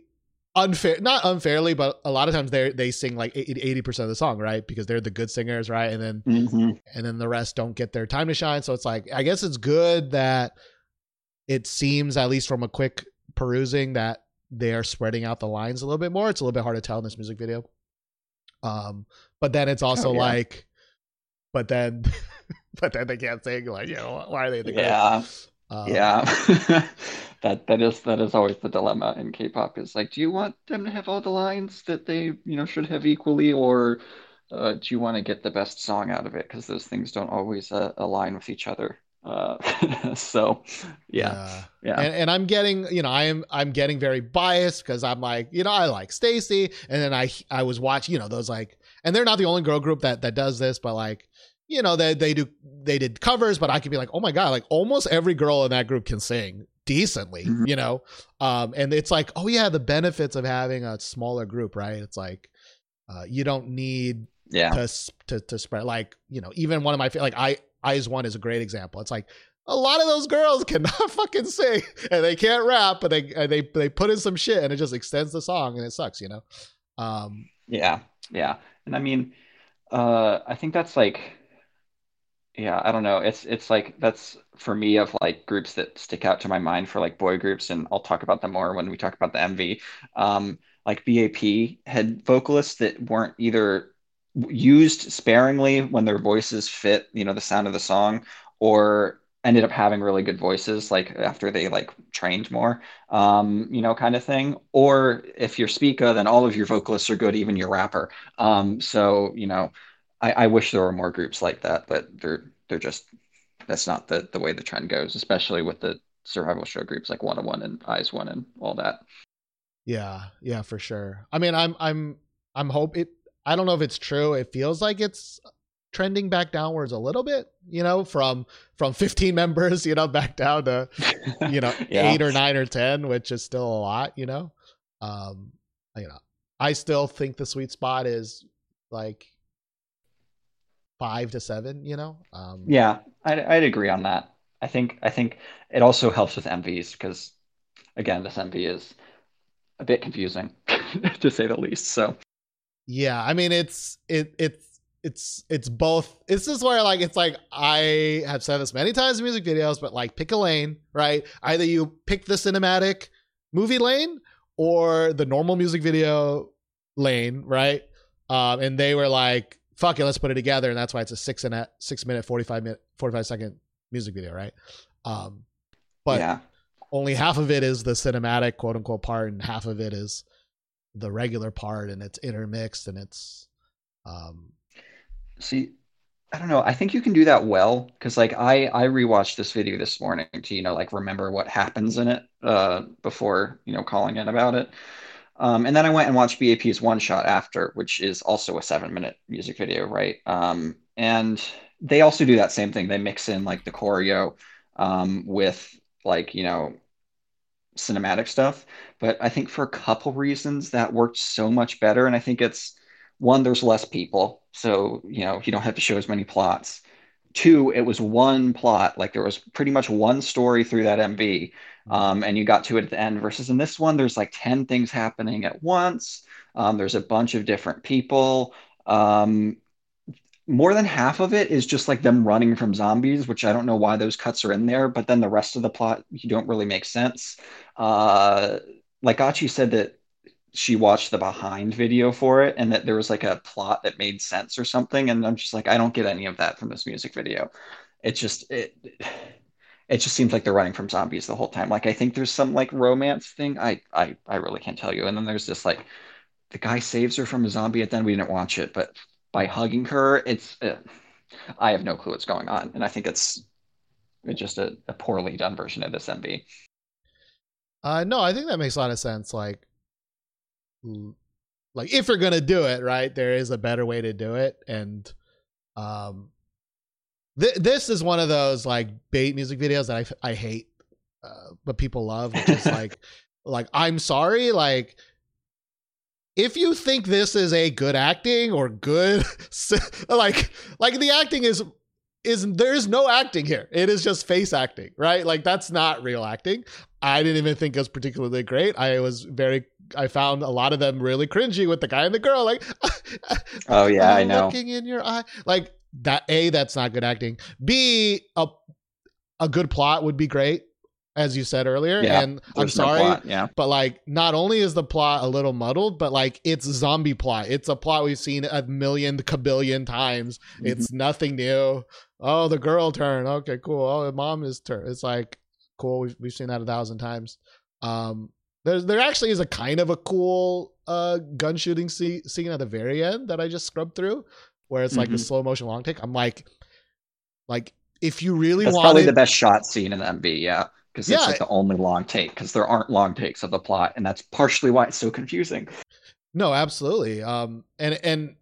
unfair not unfairly but a lot of times they they sing like 80 percent of the song right? Because they're the good singers right? And then mm-hmm. and then the rest don't get their time to shine. So it's like i guess it's good that it seems at least from a quick perusing that they are spreading out the lines a little bit more. It's a little bit hard to tell in this music video. Um but then it's also oh, yeah. like but then but then they can't sing like you know why are they the yeah um, yeah that that is that is always the dilemma in K-pop. Is like, do you want them to have all the lines that they you know should have equally, or uh, do you want to get the best song out of it? Because those things don't always uh, align with each other. Uh, so yeah, yeah, yeah. And, and, I'm getting, you know, I am I'm getting very biased because I'm like, you know, I like STAYC, and then I I was watching, you know, those like, and they're not the only girl group that that does this, but like you know they they do they did covers but i could be like oh my god like almost every girl in that group can sing decently, mm-hmm. you know? Um, and it's like, oh yeah, the benefits of having a smaller group, right? It's like, uh, you don't need yeah. to, to, to spread like, you know, even one of my, like I, Eyes IZ*ONE is a great example. It's like, a lot of those girls cannot fucking sing and they can't rap, but they, they, they put in some shit and it just extends the song and it sucks, you know? Um, yeah. Yeah. And I mean, uh, I think that's like, yeah, I don't know. It's it's like that's for me of like groups that stick out to my mind for like boy groups, and I'll talk about them more when we talk about the MV. Um, like BAP had vocalists that weren't either used sparingly when their voices fit, you know, the sound of the song, or ended up having really good voices like after they like trained more um you know kind of thing or if you're Spica then all of your vocalists are good even your rapper um so you know I, I wish there were more groups like that, but they're they're just that's not the the way the trend goes, especially with the survival show groups like 101 and IZ*ONE and all that. Yeah, yeah, for sure. I mean, I'm I'm I'm hope it I don't know if it's true. It feels like it's trending back downwards a little bit, you know, from from 15 members, you know, back down to you know, yeah. 8 or 9 or 10, which is still a lot, you know. Um, you know, I still think the sweet spot is like five to seven, you know? Um, yeah, I'd, I'd agree on that. I think I think it also helps with MVs because again, this MV is a bit confusing to say the least. So yeah, I mean it's it it's it's it's both. This is where like it's like I have said this many times in music videos, but like pick a lane, right? Either you pick the cinematic movie lane or the normal music video lane, right? Um, and they were like, fuck it, let's put it together. And that's why it's a six and a six minute, 45 minute, 45 second music video, right? Um, but yeah. only half of it is the cinematic quote unquote part, and half of it is the regular part, and it's intermixed and it's, um, see, I don't know. I think you can do that well because, like, I I rewatched this video this morning to you know like remember what happens in it uh, before you know calling in about it. Um, and then I went and watched BAP's One Shot after, which is also a seven minute music video, right? Um, and they also do that same thing. They mix in like the choreo um, with like, you know, cinematic stuff. But I think for a couple reasons that worked so much better. And I think it's one, there's less people. So, you know, you don't have to show as many plots. Two, it was one plot. Like there was pretty much one story through that MV um, and you got to it at the end. Versus in this one, there's like 10 things happening at once. Um, there's a bunch of different people. Um, more than half of it is just like them running from zombies, which I don't know why those cuts are in there, but then the rest of the plot, you don't really make sense. Uh, like Achi said that she watched the behind video for it and that there was like a plot that made sense or something. And I'm just like, I don't get any of that from this music video. it's just, it, it just seems like they're running from zombies the whole time. Like I think there's some like romance thing. I I I really can't tell you. And then there's this like the guy saves her from a zombie at the end. We didn't watch it, but by hugging her, it's uh, I have no clue what's going on, and I think it's it's just a, a poorly done version of this MV. Uh, no, I think that makes a lot of sense. Like, like if you're gonna do it right, there is a better way to do it, and um, Th- this is one of those like bait music videos that I, I hate, uh, but people love, which is like, like I'm sorry, like if you think this is a good acting or good, like like the acting is is there is no acting here. It is just face acting, right? Like that's not real acting. I didn't even think it was particularly great. I was very I found a lot of them really cringy with the guy and the girl like Oh yeah, I know. Looking in your eye. Like that A that's not good acting. B a a good plot would be great as you said earlier. Yeah, and I'm there's no sorry, yeah. but like not only is the plot a little muddled, but like it's zombie plot. It's a plot we've seen a million kabillion times. Mm-hmm. It's nothing new. Oh, the girl turn. Okay, cool. Oh, the mom is turn. It's like cool. We've we've seen that a thousand times. Um, there's there actually is a kind of a cool uh gun shooting scene, scene at the very end that I just scrubbed through, where it's like the Mhm. slow motion long take. I'm like, like if you really That's wanted, probably the best shot scene in the MV, yeah. Because it's Yeah. like the only long take, because there aren't long takes of the plot, and that's partially why it's so confusing. No, absolutely. Um, and and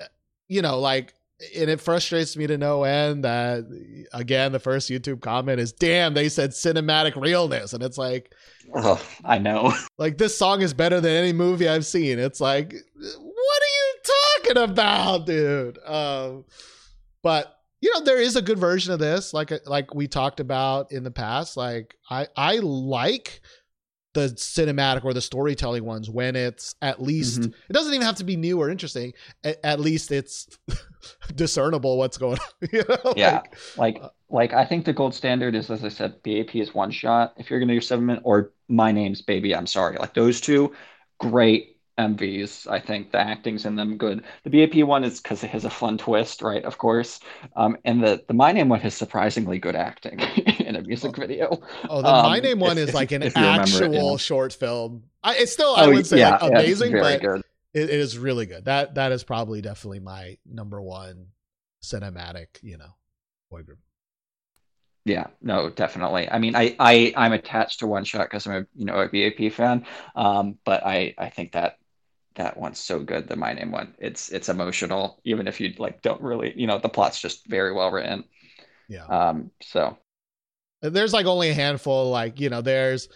uh, you know, like, and it frustrates me to no end that again, the first YouTube comment is, "Damn, they said cinematic realness," and it's like, Ugh, I know. like this song is better than any movie I've seen. It's like, what are you talking about, dude? Um, but you know, there is a good version of this, like like we talked about in the past. Like, I I like the cinematic or the storytelling ones when it's at least Mhm. it doesn't even have to be new or interesting at, at least it's discernible what's going on you know? Yeah. Like, Like, like I think the gold standard is, as I said, BAP is one shot. If you're gonna do seven minute, or My Name's Baby, I'm sorry. Like those two, great MVs. I think the acting's in them good. The BAP one is because it has a fun twist, right? Of course. Um, and the the My Name one has surprisingly good acting in a music video. oh the Um, my name one if- is like an actual yeah. short film I, it's still i Oh, would say yeah, like, yeah, amazing very but good. it, it is really good that that is probably definitely my number one cinematic you know boy group Yeah, no, definitely. I mean, I, I I'm attached to One Shot because I'm a you know a BAP fan. Um, but I I think that that one's so good, the My Name one. It's it's emotional, even if you like don't really, you know, the plot's just very well written. yeah Um, so there's like only a handful like you know there's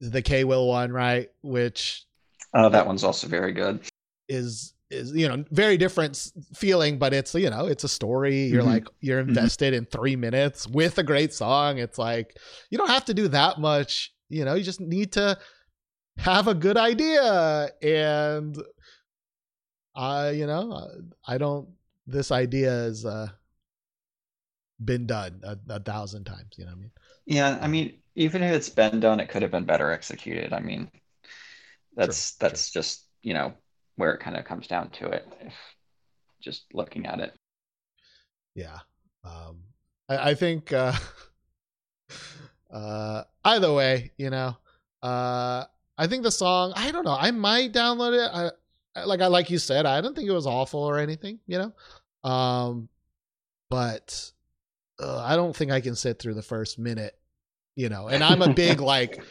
the K.Will one right which oh, that one's also very good. is is you know very different feeling but it's you know it's a story you're Mhm. like you're invested in three minutes with a great song it's like you don't have to do that much you know you just need to have a good idea and i you know i don't this idea has uh been done a, a thousand times you know what i mean Yeah, I mean, even if it's been done, it could have been better executed. I mean, that's true. that's just, you know, where it kind of comes down to it, if just looking at it. yeah um i, I think uh uh either way you know uh i think the song i don't know i might download it i like i like you said i don't think it was awful or anything you know? Um but uh, i don't think i can sit through the first minute you know? And i'm a big like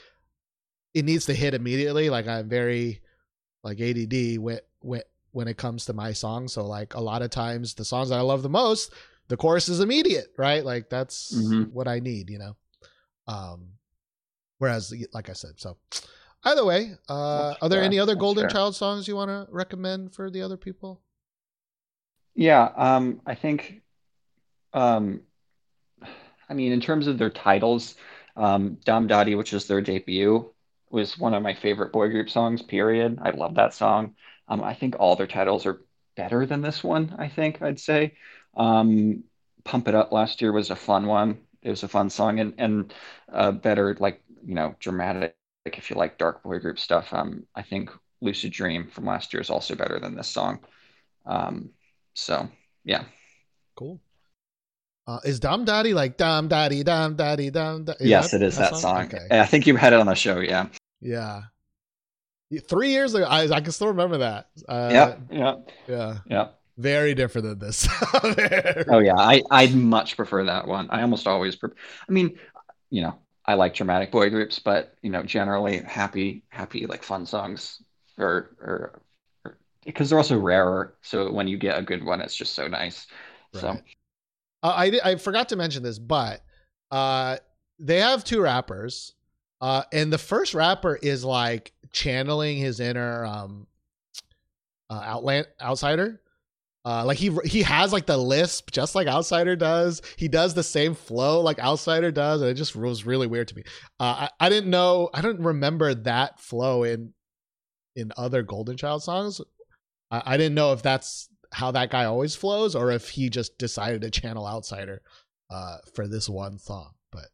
it needs to hit immediately like i'm very like add when when when it comes to my songs so like a lot of times the songs that i love the most the chorus is immediate right? Like that's Mhm. what i need you know? Um whereas like i said so either way uh are there any other golden child songs you want to recommend for the other people Yeah, um, I think, um, I mean, in terms of their titles, um, DamDaDi, which is their debut, was one of my favorite boy group songs, period. I love that song. Um, I think all their titles are better than this one, I think I'd say. Um, Pump It Up last year was a fun one. It was a fun song and, and uh, better, like, you know, dramatic, like if you like dark boy group stuff. Um, I think Lucid Dream from last year is also better than this song. Um, so yeah. cool uh is DamDaDi like dom daddy dom daddy dom da- Yes, it is that song. okay I think you had it on the show, yeah. yeah three years ago i, I can still remember that uh yeah, yeah, yeah yeah. very different than this Oh yeah, I I'd much prefer that one. I almost always prefer. I mean, you know, I like dramatic boy groups, but you know, generally happy, happy like fun songs, or or, because they're also rarer. So when you get a good one, it's just so nice. So Uh, I I forgot to mention this, but uh, they have two rappers, uh, and the first rapper is like channeling his inner um, uh, outland outsider, Uh, like he he has like the lisp just like Outsider does. He does the same flow like Outsider does, and it just was really weird to me. Uh, I I didn't know I don't remember that flow in in other Golden Child songs. I, I didn't know if that's how that guy always flows or if he just decided to channel Outsider uh, for this one song. But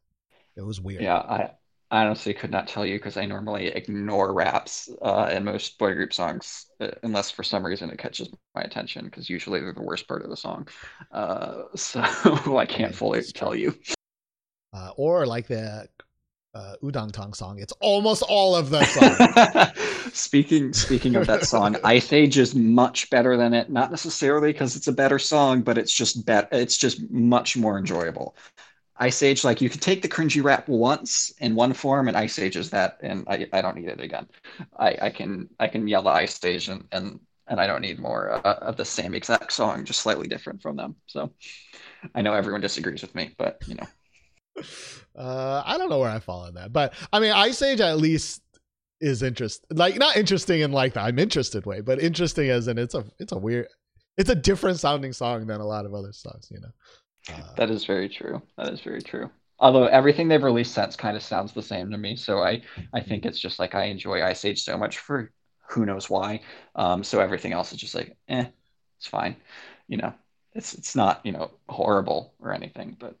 it was weird. Yeah, I I honestly could not tell you because I normally ignore raps uh, in most boy group songs uh, unless for some reason it catches my attention because usually they're the worst part of the song. Uh, so I can't fully tell you. Uh, or like the uh, Udang Tang song, it's almost all of the song. speaking speaking of that song, Ice Age is much better than it. Not necessarily because it's a better song, but it's just bet it's just much more enjoyable. Ice Age, like you can take the cringy rap once in one form, and Ice Age is that, and I, I don't need it again. I, I can I can yell at Ice Age and and, and I don't need more uh, of the same exact song, just slightly different from them. So I know everyone disagrees with me, but you know. Uh, I don't know where I fall on that, but I mean, Ice Age at least is interest like not interesting in like the I'm interested way, but interesting as in it's a it's a weird, it's a different sounding song than a lot of other songs, you know. Uh, that is very true. That is very true. Although everything they've released since kind of sounds the same to me, so I I think it's just like I enjoy Ice Age so much for who knows why. Um, so everything else is just like eh, it's fine. You know, it's it's not you know horrible or anything, but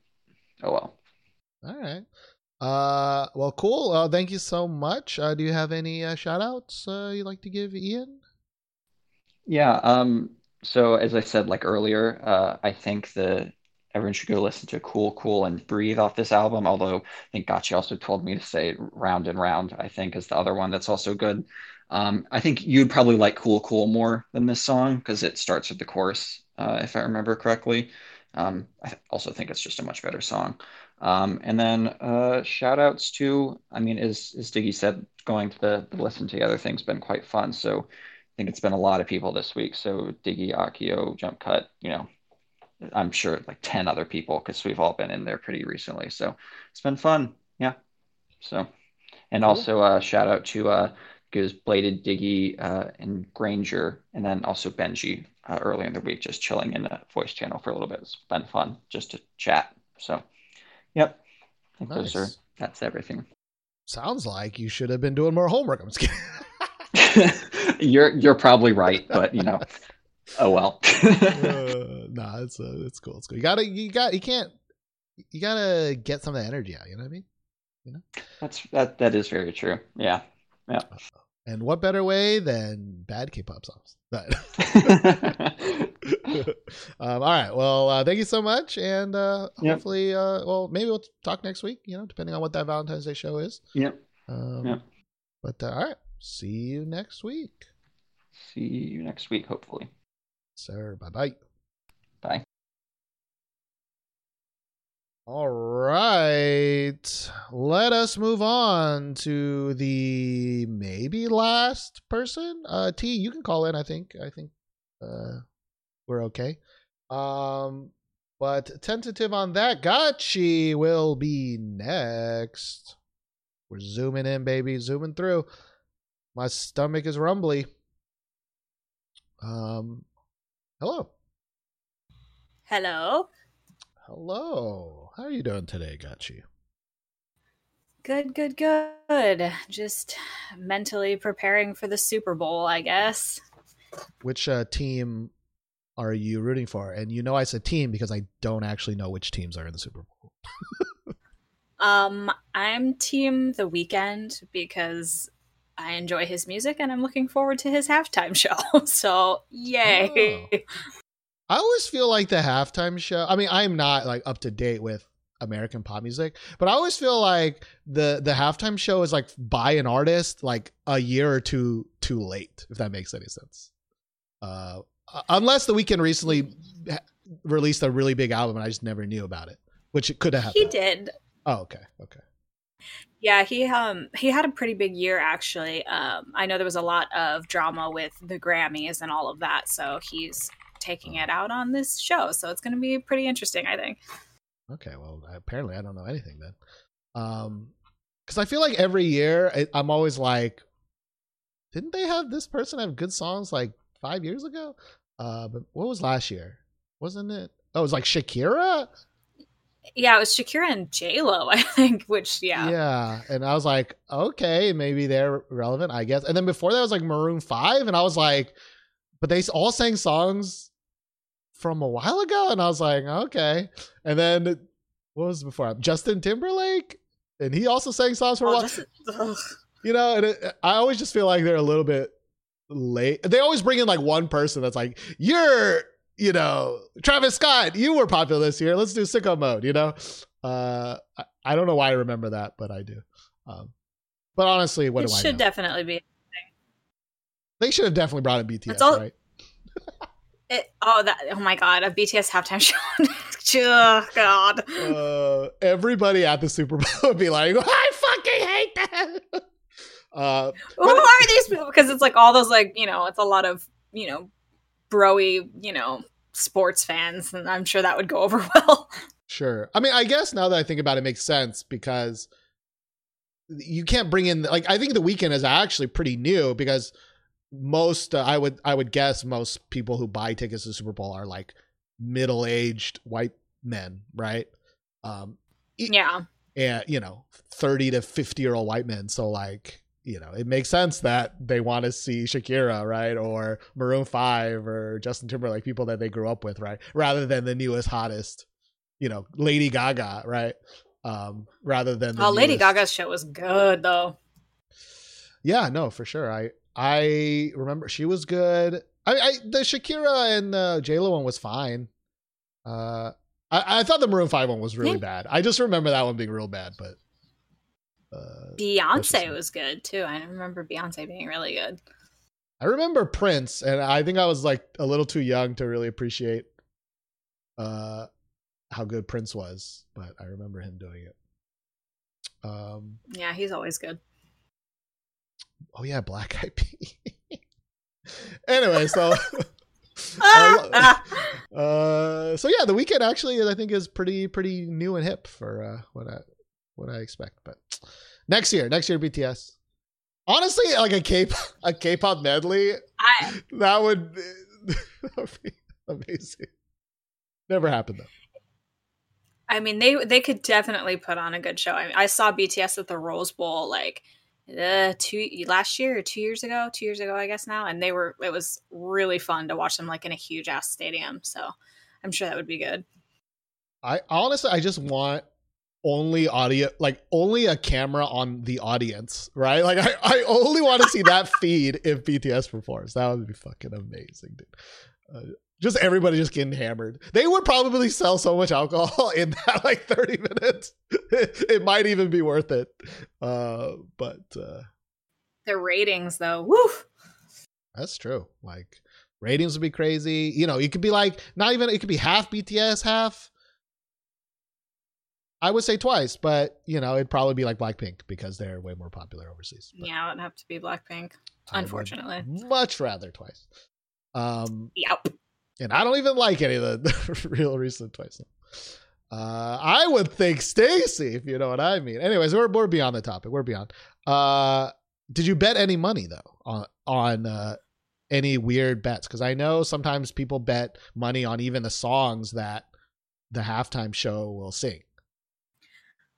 oh well. All right. Uh, well, cool. Uh, thank you so much. Uh, do you have any uh, shout outs uh, you'd like to give Ian? Yeah. Um, so as I said like earlier, uh, I think the everyone should go listen to Cool, Cool, and Breathe off this album. Although I think Gotchi also told me to say Round and Round, I think is the other one that's also good. Um, I think you'd probably like Cool, Cool more than this song because it starts with the chorus, uh, if I remember correctly. Um, I also think it's just a much better song. Um, and then uh, shout outs to, I mean, as, as Diggy said, going to the, the listen together thing's been quite fun. So I think it's been a lot of people this week. So Diggy, Akio, Jump Cut, you know, I'm sure like 10 other people because we've all been in there pretty recently. So it's been fun. Yeah. So, and cool. also uh, shout out to uh, goes Bladed, Diggy, uh, and Granger, and then also Benji uh, earlier in the week, just chilling in the voice channel for a little bit. It's been fun just to chat. So, yep. I think nice. those are, that's everything. Sounds like you should have been doing more homework. I'm just kidding. you're, you're probably right, but you know, oh well. uh, nah, it's uh, it's cool. It's cool. You gotta, you got, you can't, you gotta get some of the energy out. You know what I mean? You know. That's that. That is very true. Yeah. Yeah. And what better way than bad K-pop songs? Um, all right. Well, uh, thank you so much, and uh, yep. hopefully, uh, well, maybe we'll talk next week. You know, depending on what that Valentine's Day show is. Yep. Um, yep. But uh, all right. See you next week. See you next week, hopefully. Sir. Bye bye. Bye. All right. Let us move on to the maybe last person. Uh T, you can call in, I think. I think uh we're okay. Um but tentative on that, Gotchi will be next. We're zooming in, baby, zooming through. My stomach is rumbly. Um Hello. Hello. Hello. How are you doing today, Gotchi? Good, good, good. Just mentally preparing for the Super Bowl, I guess. Which uh, team are you rooting for? And you know I said team because I don't actually know which teams are in the Super Bowl. um, I'm team The Weeknd because I enjoy his music and I'm looking forward to his halftime show. so, yay. Oh. I always feel like the halftime show. I mean, I'm not like up to date with American pop music, but I always feel like the the halftime show is like by an artist like a year or two too late, if that makes any sense. Uh, unless the Weeknd recently released a really big album and I just never knew about it, which it could have. He did. Oh, okay, okay. Yeah, he um he had a pretty big year actually. Um, I know there was a lot of drama with the Grammys and all of that, so he's taking it out on this show. So it's going to be pretty interesting, I think. Okay, well, apparently I don't know anything then. Um, because I feel like every year I, I'm always like, didn't they have this person have good songs like five years ago? Uh, but what was last year? Wasn't it? Oh, it was like Shakira. Yeah, it was Shakira and J Lo, I think. Which, yeah, Yeah, and I was like, okay, maybe they're relevant, I guess. And then before that was like Maroon Five, and I was like, but they all sang songs from a while ago, and I was like, okay. And then what was before? Justin Timberlake, and he also sang songs for a Oh, while. this is- ugh. You know, and it, I always just feel like they're a little bit late. They always bring in like one person that's like, you're, you know, Travis Scott, you were popular this year. Let's do sicko mode, you know? Uh, I, I don't know why I remember that, but I do. Um, but honestly, what it do I should know? definitely be. they should have definitely brought in BTS, all- right? It, oh, that! Oh my god, a BTS halftime show. oh god. Uh, everybody at the Super Bowl would be like, I fucking hate that. Uh, Who are these people? Because it's like all those like you know, it's a lot of you know, broy you know sports fans, and I'm sure that would go over well. Sure. I mean, I guess now that I think about it, it makes sense because you can't bring in like I think the Weeknd is actually pretty new because most uh, I would I would guess most people who buy tickets to the Super Bowl are like middle aged white men, right? Um, yeah, and you know, thirty to fifty year old white men. So like. You know, it makes sense that they want to see Shakira, right, or Maroon Five, or Justin Timberlake, people that they grew up with, right, rather than the newest, hottest you know Lady Gaga, right? Um, rather than the oh, Lady newest- Gaga's show was good though. Yeah, no, for sure. I I remember she was good. I, I the Shakira and uh, J Lo one was fine. Uh, I, I thought the Maroon Five one was really Yeah. bad. I just remember that one being real bad, but uh, Beyonce was good too. I remember Beyonce being really good. I remember Prince, and I think I was like a little too young to really appreciate uh how good Prince was, but I remember him doing it. Um. Yeah, he's always good. Oh yeah, Black Eyed Peas. anyway, so Ah! uh, so yeah, the Weeknd actually I think is pretty pretty new and hip for uh, what I what I expect. But next year, next year BTS. Honestly, like a K a K-pop medley, I, that would, that would be amazing. Never happened though. I mean, they they could definitely put on a good show. I, mean, I saw BTS at the Rose Bowl like uh, two last year or two years ago, two years ago, I guess now, and they were. It was really fun to watch them like in a huge ass stadium. So I'm sure that would be good. I honestly, I just want only audio, like only a camera on the audience, right? Like I, I only want to see that feed if BTS performs. That would be fucking amazing, dude. Uh, just everybody just getting hammered. They would probably sell so much alcohol in that like 30 minutes. it might even be worth it. Uh, but uh, The ratings, though, woo. that's true. Like ratings would be crazy. You know, it could be like not even it could be half BTS, half I would say twice, but you know, it'd probably be like Blackpink because they're way more popular overseas. But Yeah, it would have to be Blackpink. Unfortunately. much rather twice. Um, Yep. and I don't even like any of the real recent twice. Uh, I would think STAYC, if you know what I mean. Anyways, we're we're beyond the topic. We're beyond. Uh, did you bet any money though on on uh, any weird bets? Because I know sometimes people bet money on even the songs that the halftime show will sing.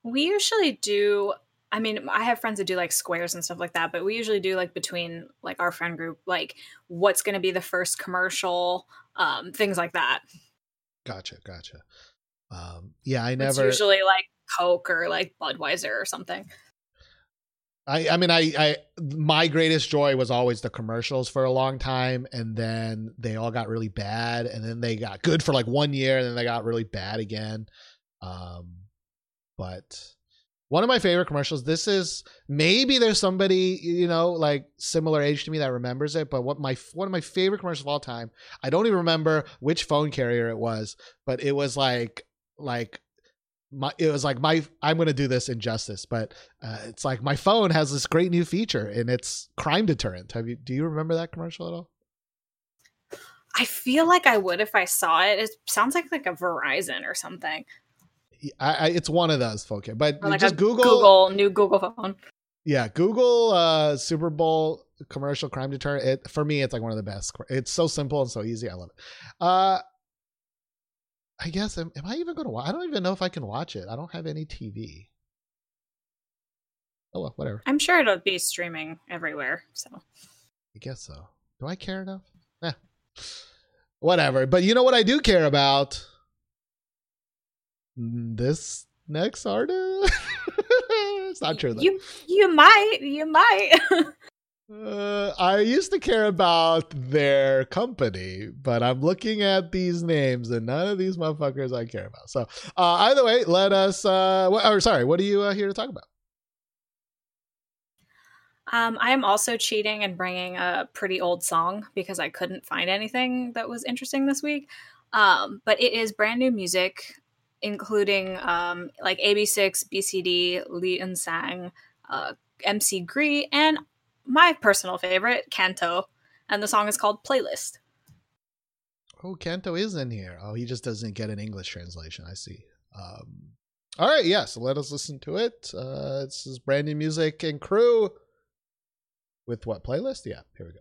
We usually do. I mean, I have friends that do like squares and stuff like that, but we usually do like between like our friend group, like what's going to be the first commercial, um, things like that. Gotcha, gotcha. Um, yeah, I It's never. usually like Coke or like Budweiser or something. I, I mean, I, I, my greatest joy was always the commercials for a long time, and then they all got really bad, and then they got good for like one year, and then they got really bad again. Um, but one of my favorite commercials. This is maybe there's somebody you know like similar age to me that remembers it, but what my one of my favorite commercials of all time. I don't even remember which phone carrier it was, but it was like like my it was like my I'm gonna do this injustice, but uh, it's like my phone has this great new feature and it's crime deterrent. Have you do you remember that commercial at all? I feel like I would if I saw it. It sounds like like a Verizon or something, I, I it's one of those folk, but like just Google, Google new Google phone. Yeah, Google uh, Super Bowl commercial crime deterrent. It for me, it's like one of the best. It's so simple and so easy. I love it. Uh, I guess am, am I even going to watch? I don't even know if I can watch it. I don't have any TV. Oh well, whatever. I'm sure it'll be streaming everywhere. So I guess so. Do I care enough? Eh. Whatever. But you know what I do care about? This next artist. it's not true though. You you might you might. uh, I used to care about their company, but I'm looking at these names, and none of these motherfuckers I care about. So, uh, either way, let us. Uh, wh- or sorry, what are you uh, here to talk about? Um, I am also cheating and bringing a pretty old song because I couldn't find anything that was interesting this week. Um, but it is brand new music, including um, like AB6, BCD, Lee Eun-sang, uh, MC Gree, and my personal favorite, Kanto. And the song is called Playlist. Oh, Kanto is in here. Oh, he just doesn't get an English translation. I see. Um, all right, yeah, so let us listen to it. Uh, this is brand new music and crew with what playlist? Yeah, here we go.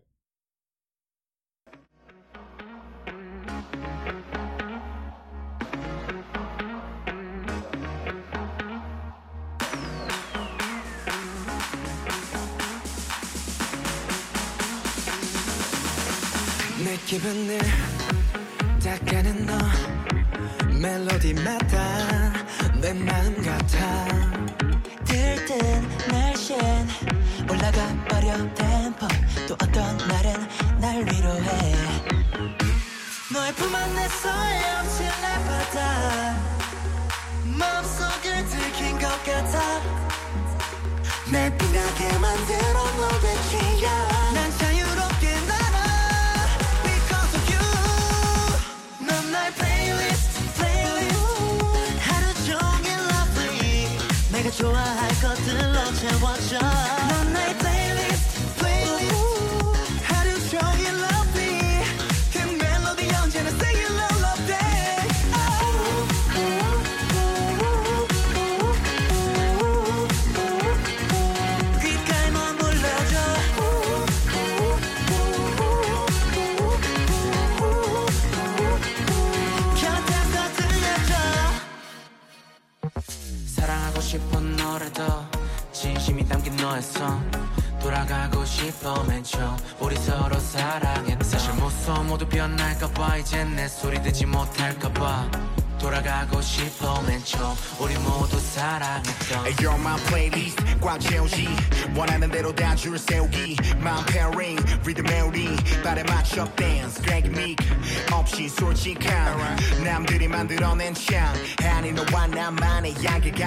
기분을 닦아낸 너 멜로디마다 내 마음 같아. 들뜬 날씬 올라가 버려 템포. 또 어떤 날은 날 위로해. 너의 품 안에서 헤엄칠래 바다 마음속을 들킨 것 같아. 날 빛나게 만들어 너의 기억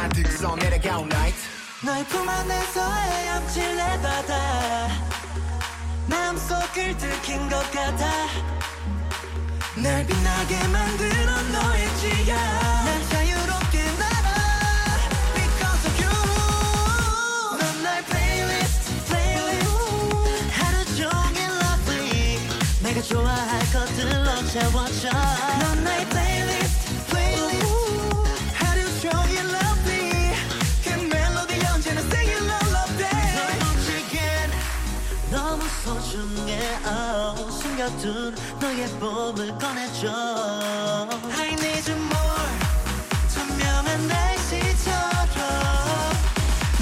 가득 써 내려가 all night 너의 품 안에서 헤엄칠 내 바다 마음속을 들킨 것 같아 날 빛나게 만들어 너의 지야 난 자유롭게 날아 Because of you 넌 나의 playlist playlist. 하루 종일 lovely. 내가 좋아할 것들로 채워져 넌 나의 playlist oh, 숨겨둔 너의 봄을 꺼내줘. I need you more. 투명한 날씨처럼.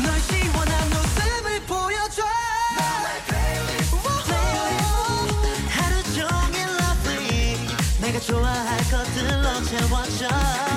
널 시원한 모습을 보여줘. 하루 종일 lovely. 내가 좋아할 것들로 채워져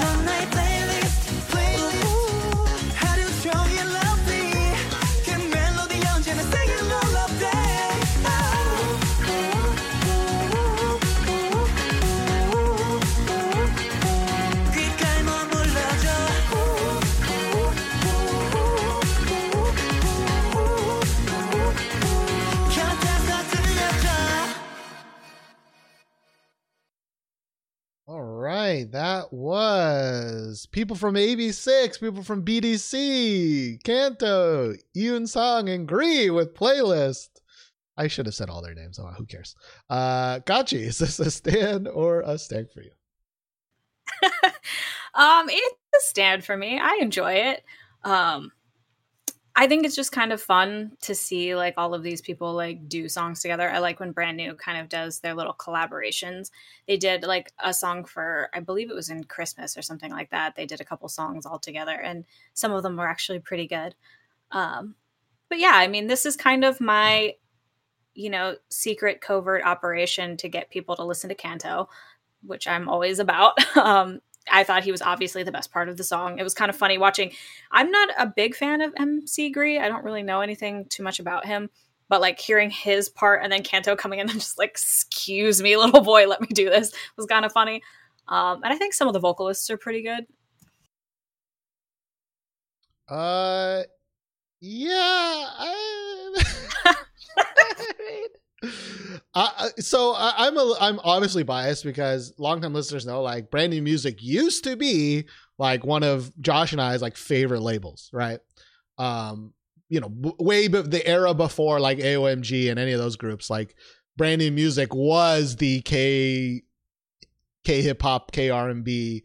people from AB6, people from BDC, Kanto, Eun-sang, and Gree with playlist. I should have said all their names. Oh, who cares? Uh, Gachi, is this a stand or a stank for you? um, it's a stand for me. I enjoy it. Um, I think it's just kind of fun to see like all of these people like do songs together. I like when Brand New kind of does their little collaborations. They did like a song for I believe it was in Christmas or something like that. They did a couple songs all together and some of them were actually pretty good. Um but yeah, I mean this is kind of my you know, secret covert operation to get people to listen to Kanto, which I'm always about. um I thought he was obviously the best part of the song. It was kind of funny watching. I'm not a big fan of MC Gree. I don't really know anything too much about him, but like hearing his part and then Kanto coming in and just like, excuse me, little boy, let me do this was kind of funny. Um, and I think some of the vocalists are pretty good. Uh, yeah. I... So I, am a, I'm obviously biased because longtime listeners know like brand new music used to be like one of Josh and I's like favorite labels, right? Um, you know, b- way the era before like AOMG and any of those groups, like brand new music was the K K hip hop K R and B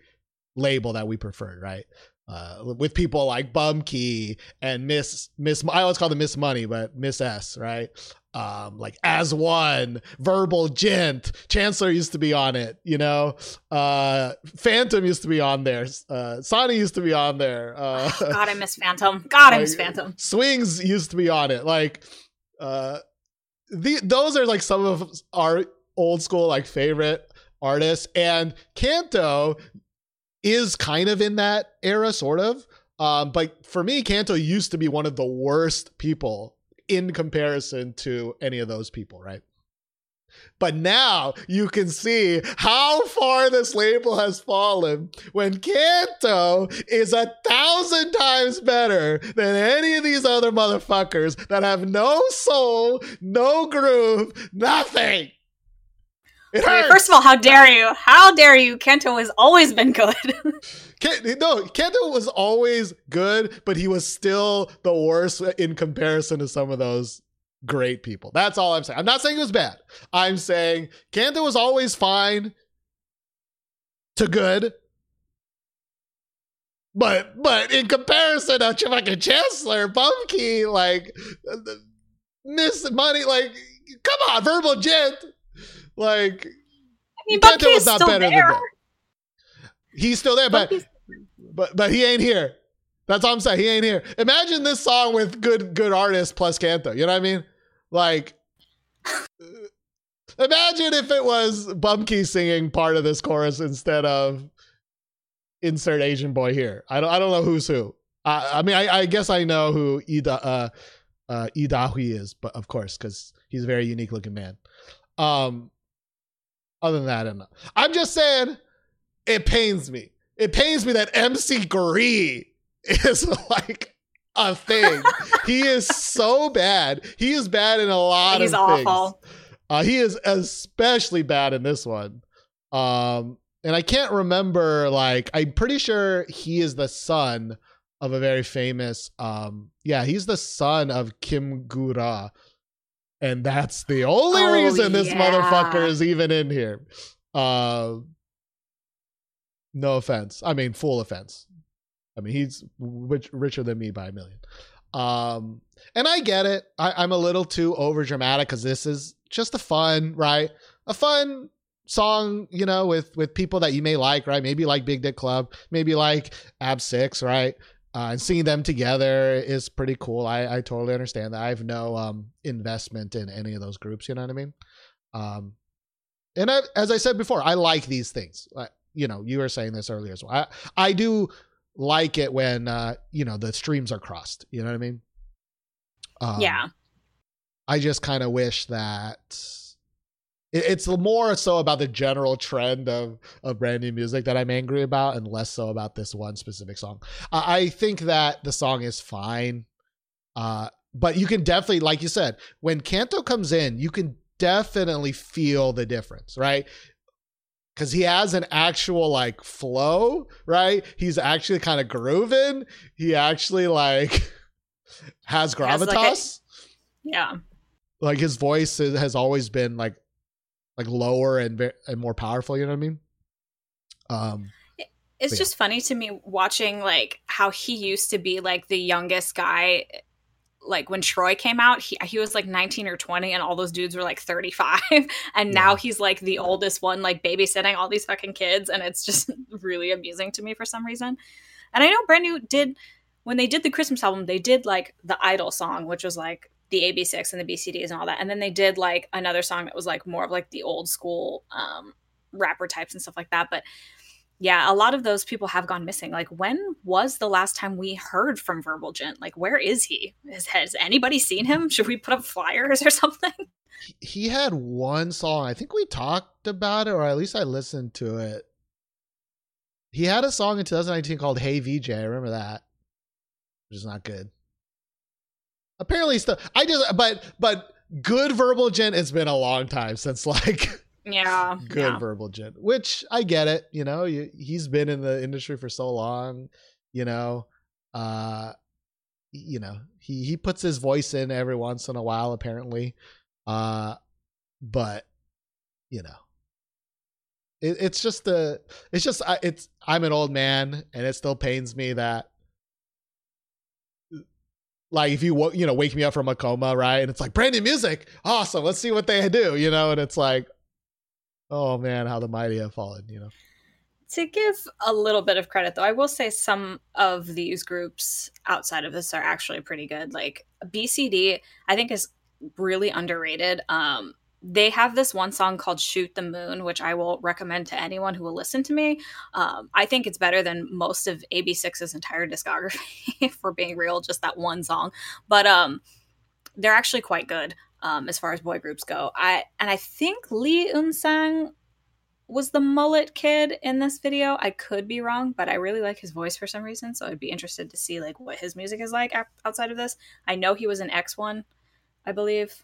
label that we preferred, right? Uh, with people like Bumkey and Miss Miss I always call them Miss Money, but Miss S, right? Um like as one Verbal Jint. Chancellor used to be on it you know? Uh phantom used to be on there. Uh sonny used to be on there. Uh oh, god i miss phantom. God i miss phantom. Swings used to be on it. Like uh the those are like some of our old school like favorite artists. And Kanto is kind of in that era sort of. Um but for me kanto used to be one of the worst people in comparison to any of those people, right? But now you can see how far this label has fallen when Kanto is a thousand times better than any of these other motherfuckers that have no soul, no groove, nothing. It hurts. First of all, how dare you? How dare you? Kanto has always been good. no, Kanto was always good, but he was still the worst in comparison to some of those great people. That's all I'm saying. I'm not saying it was bad. I'm saying Kanto was always fine to good. But but in comparison to fucking Chancellor, Bumkey, like Miss Money, like come on, Verbal Jint. Like, I mean, was not better there. than that. He's still there, but but but he ain't here. That's all I'm saying. He ain't here. Imagine this song with good good artists plus Kanto. You know what I mean? Like, imagine if it was Bumkey singing part of this chorus instead of insert Asian boy here. I don't I don't know who's who. I, I mean, I, I, guess I know who Ida uh, uh, Lee Daehwi is, but of course, because he's a very unique looking man. Um, other than that, I don't know. I'm just saying, it pains me. It pains me that MC Gree is like a thing. he is so bad. He is bad in a lot of things. He's of awful. things. Uh, he is especially bad in this one. Um, and I can't remember. Like, I'm pretty sure he is the son of a very famous. Um, yeah, he's the son of Kim Gura, and that's the only oh, reason this yeah. motherfucker is even in here. Uh, no offense. I mean, full offense. I mean, he's rich, richer than me by a million. Um, and I get it. I, am a little too over dramatic because this is just a fun, right? A fun song, you know, with with people that you may like, right? Maybe like Big Dick Club, maybe like Ab Six, right? uh, and seeing them together is pretty cool. I, I totally understand that. I have no um, investment in any of those groups. You know what I mean? Um, and I, as I said before, I like these things. You know, you were saying this earlier as well. I, I do like it when uh, you know the streams are crossed. You know what I mean? Um, yeah. I just kind of wish that it's more so about the general trend of of brand new music that I'm angry about, and less so about this one specific song. I think that the song is fine, uh, but you can definitely, like you said, when Kanto comes in, you can definitely feel the difference, right? Because he has an actual like flow, right? He's actually kind of grooving. He actually like has gravitas. Like a, yeah. Like his voice has always been like like lower and and more powerful. You know what I mean? Um, it's just yeah. funny to me watching like how he used to be like the youngest guy like when Troy came out, he he was like 19 or 20 and all those dudes were like 35 and now he's like the oldest one like babysitting all these fucking kids and it's just really amusing to me for some reason. And I know Brand New did when they did the Christmas album, they did like the Idol song, which was like the AB6 and the BCDs and all that. And then they did like another song that was like more of like the old school um rapper types and stuff like that, but yeah, a lot of those people have gone missing. Like, when was the last time we heard from Verbal Jint? Like, where is he? Has, has anybody seen him? Should we put up flyers or something? He had one song. I think we talked about it, or at least I listened to it. He had a song in 2019 called "Hey VJ." I remember that, which is not good. Apparently, still I just but but good Verbal Jint. It's been a long time since like yeah good yeah. Verbal Jint which i get it you know you, he's been in the industry for so long you know uh you know he he puts his voice in every once in a while apparently uh but you know it, it's just the it's just I- it's i'm an old man and it still pains me that like if you you know wake me up from a coma right and it's like brand new music awesome let's see what they do you know and it's like oh man how the mighty have fallen you know To give a little bit of credit, though, I will say some of these groups outside of this are actually pretty good. Like BCD, I think is really underrated. Um, they have this one song called "Shoot the Moon," which I will recommend to anyone who will listen to me. Um, I think it's better than most of AB6's entire discography, for being real. Just that one song, but um, they're actually quite good um, as far as boy groups go. I and I think Lee Eun-sang was the mullet kid in this video. I could be wrong, but I really like his voice for some reason, so I'd be interested to see like what his music is like outside of this. I know he was an X1, I believe.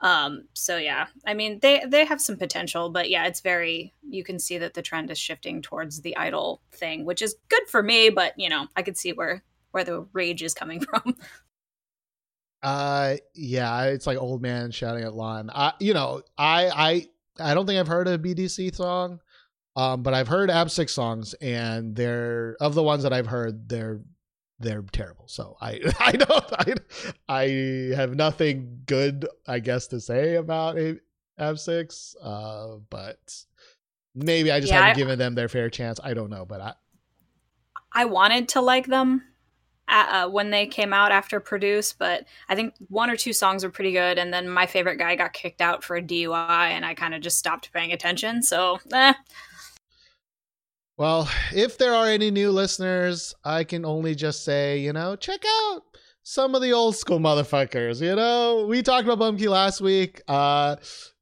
Um, so yeah, I mean they they have some potential, but yeah, it's very you can see that the trend is shifting towards the idol thing, which is good for me, but you know, I could see where where the rage is coming from. Uh yeah it's like old man shouting at lawn i you know i i i don't think i've heard a bdc song um but i've heard ab six songs and they're of the ones that i've heard they're they're terrible. So i i don't i i have nothing good i guess to say about a ab six uh but maybe i just Yeah, haven't I- given them their fair chance. I don't know but i I wanted to like them uh, when they came out after Produce, but I think one or two songs were pretty good, and then my favorite guy got kicked out for a DUI, and I kind of just stopped paying attention. So, eh. Well, if there are any new listeners, I can only just say, you know, check out some of the old school motherfuckers. You know, we talked about Bumkey last week. Uh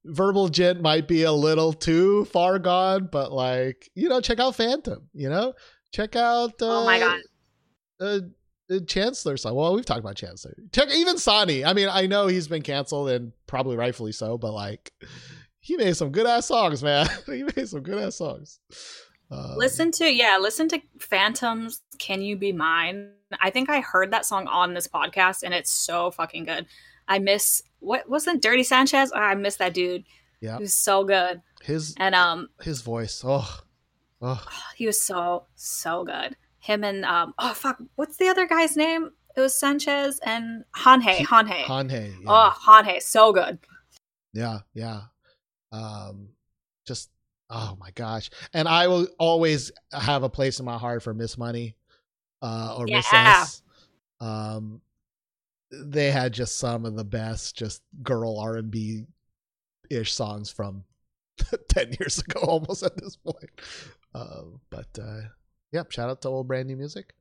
Verbal Jint might be a little too far gone, but like, you know, check out Phantom, you know? Check out uh, oh my god, uh, uh, Chancellor song. Well, we've talked about Chancellor. Even Sonny. I mean, I know he's been canceled and probably rightfully so, but like he made some good ass songs, man. he made some good ass songs. Um, listen to yeah, listen to Phantoms. Can you be mine? I think I heard that song on this podcast, and it's so fucking good. I miss what wasn't Dirty Sanchez? Ah, I miss that dude. Yeah. He was so good, his and um, his voice. Oh, oh, he was so so good. Him and um, oh fuck, what's the other guy's name? It was Sanchez and Hanhae. Hanhae. Hanhae. Yeah. Oh, Hanhae, so good. yeah, yeah. Um, just oh my gosh. And I will always have a place in my heart for Miss Money, uh, or Miss S. Um, they had just some of the best, just girl R and B ish songs from ten years ago, almost at this point. Uh, but uh, yep, shout out to old brand new music.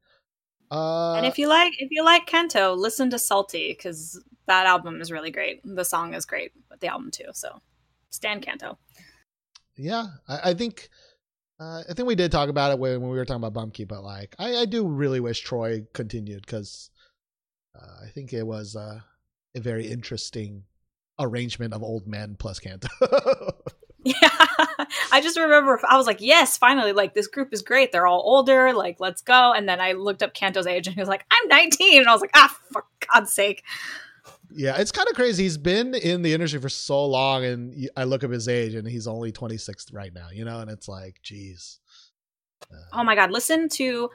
Uh, and if you like if you like Kanto, listen to Salty because that album is really great. The song is great, but the album too. So stand Kanto. yeah, I, I think uh, I think we did talk about it when, when we were talking about Bumkey, but like I, I do really wish Troy continued because uh, I think it was uh, a very interesting arrangement of old men plus Kanto. Yeah, I just remember I was like, yes, finally, like this group is great. They're all older. Like, let's go. And then I looked up Kanto's age, and he was like, I'm 19, and I was like, ah, for God's sake. yeah, it's kind of crazy. He's been in the industry for so long, and I look up his age, and he's only 26 right now. You know, and it's like, geez. Oh my God, listen to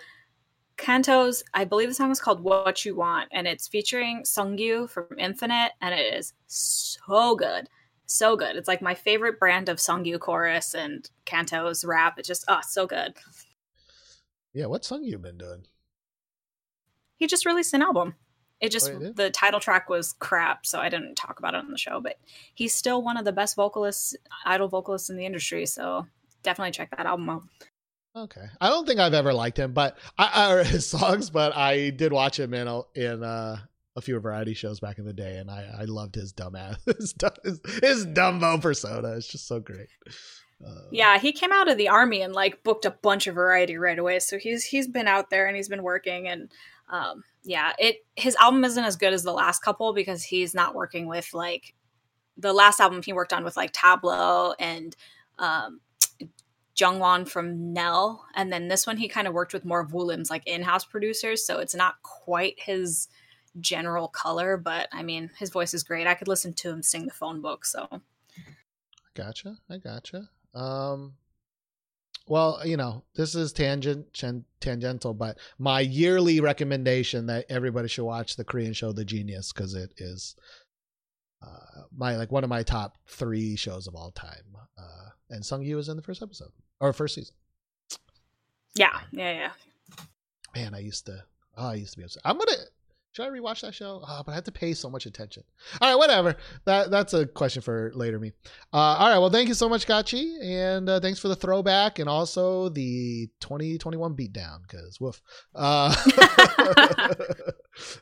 Kanto's, I believe the song is called What You Want, and it's featuring Sunggyu from Infinite, and it is so good. So good. It's like my favorite brand of Sunggyu chorus and Kanto's rap. It's just, oh, so good. Yeah, what song you been doing? He just released an album. It just, Oh, he the title track was crap, so I didn't talk about it on the show, but he's still one of the best vocalists, idol vocalists in the industry, so definitely check that album out. Okay, I don't think I've ever liked him, but I, or his songs, but I did watch him in a, in uh, a few variety shows back in the day, and I, I loved his dumbass, his, dumb- his, his Dumbo persona. It's just so great. Uh, Yeah, he came out of the army and like booked a bunch of variety right away. So he's he's been out there and he's been working and um yeah, it his album isn't as good as the last couple because he's not working with like the last album he worked on with like Tablo and um Jongwan from Nell and then this one he kind of worked with more of Woollim's like in-house producers, so it's not quite his general color, but I mean, his voice is great. I could listen to him sing the phone book, so I Gotcha. I gotcha. Um, well, you know, this is tangent tangential, but my yearly recommendation that everybody should watch the Korean show The Genius because it is uh, my like one of my top three shows of all time. Uh, and Sunggyu is in the first episode or first season. yeah, yeah, yeah. Man, I used to. Oh, I used to be upset. I'm gonna. Should I rewatch that show? Oh, but I have to pay so much attention. All right, whatever. That that's a question for later me. Uh, all right. Well, thank you so much, Gachi, and uh, thanks for the throwback and also the 2021 beatdown. Because woof. Uh,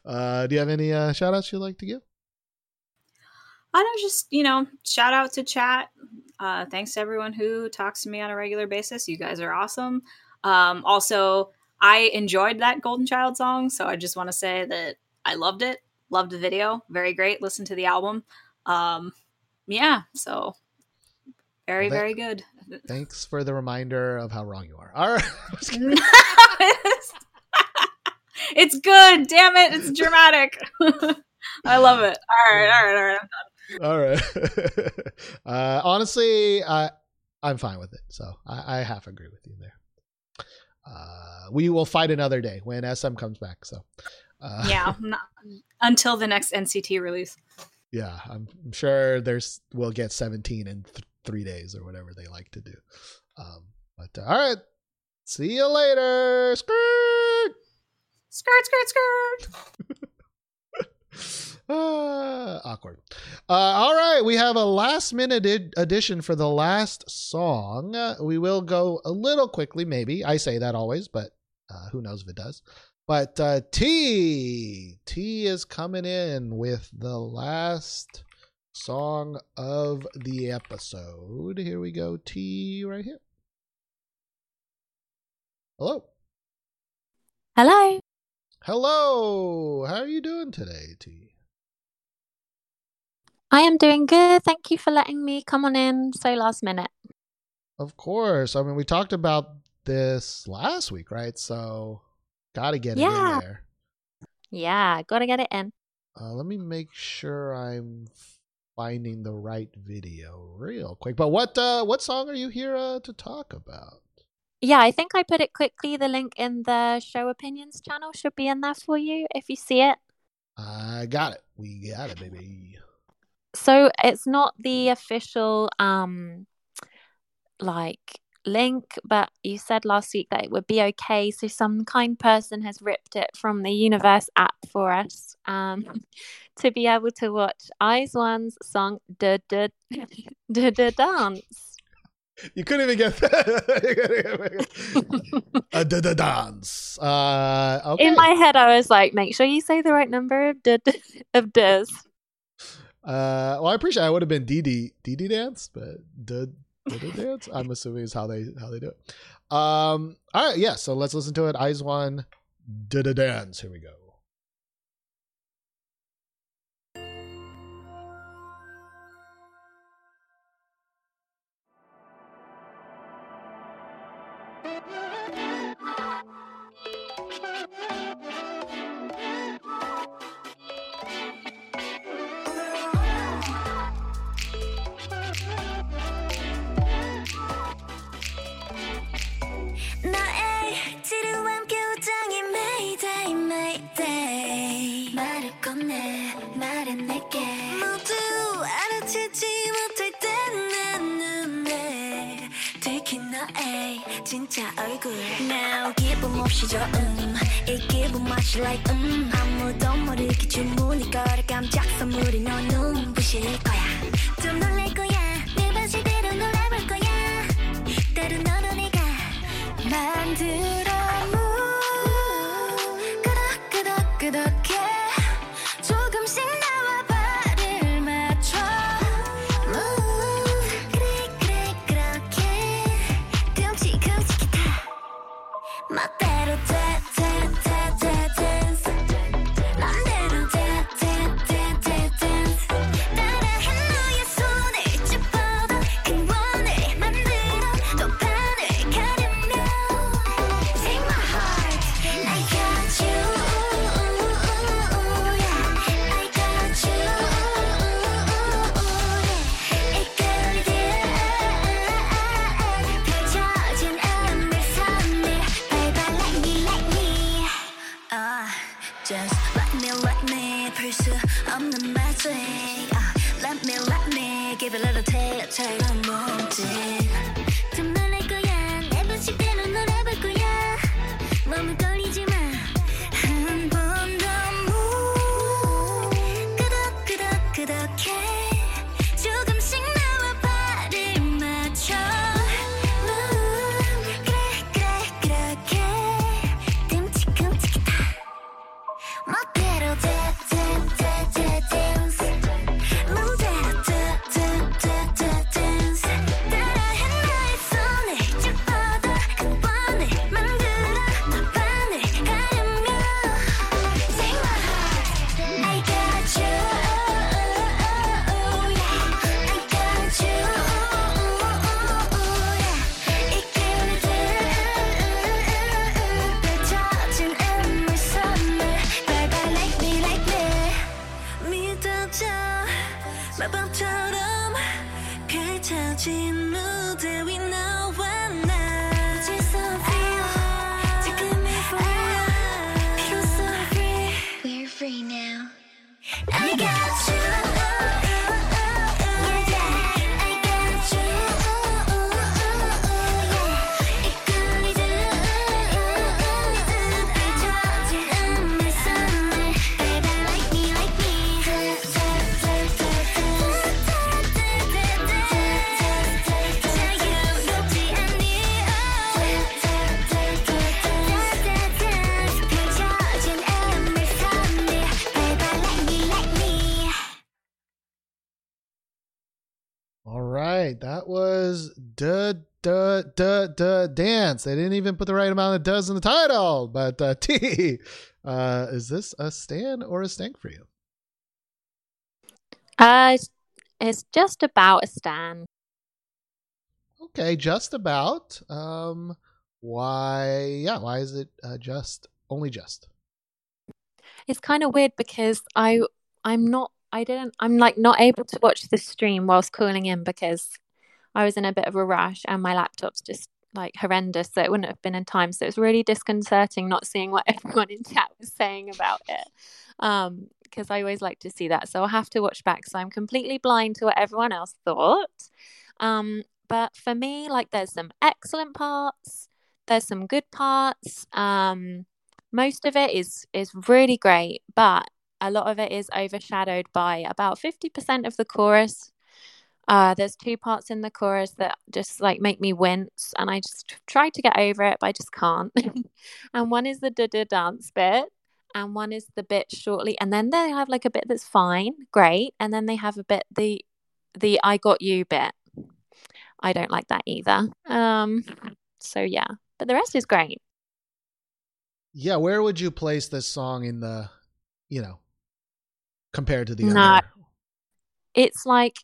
uh, do you have any uh, shout outs you'd like to give? I don't just, you know, shout out to chat. Uh, thanks to everyone who talks to me on a regular basis. You guys are awesome. Um, also, I enjoyed that Golden Child song, so I just want to say that I loved it. Loved the video. Very great. Listen to the album. Um, yeah, so very, Well, very good. Thanks for the reminder of how wrong you are. All right. it's good. Damn it. It's dramatic. I love it. All right, all right, all right. All right. uh, honestly, I I'm fine with it. So I, I half agree with you there. Uh, we will fight another day when SM comes back. So uh, Yeah, not- until the next NCT release. yeah, I'm, I'm sure there's we'll get 17 in th- three days or whatever they like to do. Um, but uh, all right, see you later. Skirt. Skirt, skirt, skirt. Ah, awkward. Uh, all right, we have a last minute ed- addition for the last song. Uh, we will go a little quickly, maybe. I say that always, but uh, who knows if it does. But uh, T T is coming in with the last song of the episode. Here we go, T right here. Hello. Hello. Hello. How are you doing today, T? I am doing good. Thank you for letting me come on in so last minute. Of course. I mean, we talked about this last week, right? So, got to get it in there. Yeah, gotta get it in. Uh, let me make sure I'm finding the right video real quick. But what uh, what song are you here uh, to talk about? Yeah, I think I put it quickly. The link in the show opinions channel should be in there for you if you see it. I got it. We got it, baby. So it's not the official um like link, but you said last week that it would be okay. So some kind person has ripped it from the Universe app for us um to be able to watch IZ*ONE's song "Da Da Da Da Dance." You couldn't even get that. uh, da da dance. Uh, okay. In my head, I was like, "Make sure you say the right number of da, of does." Uh, well, I appreciate. It. I would have been DD DD dance, but da da da dance. I'm assuming is how they how they do it. Um. All right. Yeah. So let's listen to it. IZ*ONE. Da da dance. Here we go. 진짜 얼굴. Now 기쁨 없이 저음. 이 기분 맛이 like 음. 아무도 모르게 주문이 걸어 깜짝 선물이 너 눈부실 거야. 좀 놀랄 거야. 내 방식대로 놀아볼 거야. 때론 너도 내가 만들어 duh duh dance. They didn't even put the right amount of does in the title. But uh, T, uh, is this a stan or a stank for you? Uh, it's, it's just about a stan. Okay, just about. Um, why? Yeah, why is it uh, just only just? It's kind of weird because I I'm not I didn't I'm like not able to watch the stream whilst calling in because I was in a bit of a rush and my laptop's just like horrendous so it wouldn't have been in time. So it's really disconcerting not seeing what everyone in chat was saying about it um because I always like to see that. So I'll have to watch back. So I'm completely blind to what everyone else thought um but for me like there's some excellent parts there's some good parts um most of it is is really great but a lot of it is overshadowed by about 50% of the chorus uh there's two parts in the chorus that just like make me wince and i just try to get over it but i just can't and one is the da da dance bit and one is the bit shortly and then they have like a bit that's fine great and then they have a bit the the i got you bit i don't like that either um so yeah but the rest is great Yeah, where would you place this song in the, you know, compared to the No. other? it's like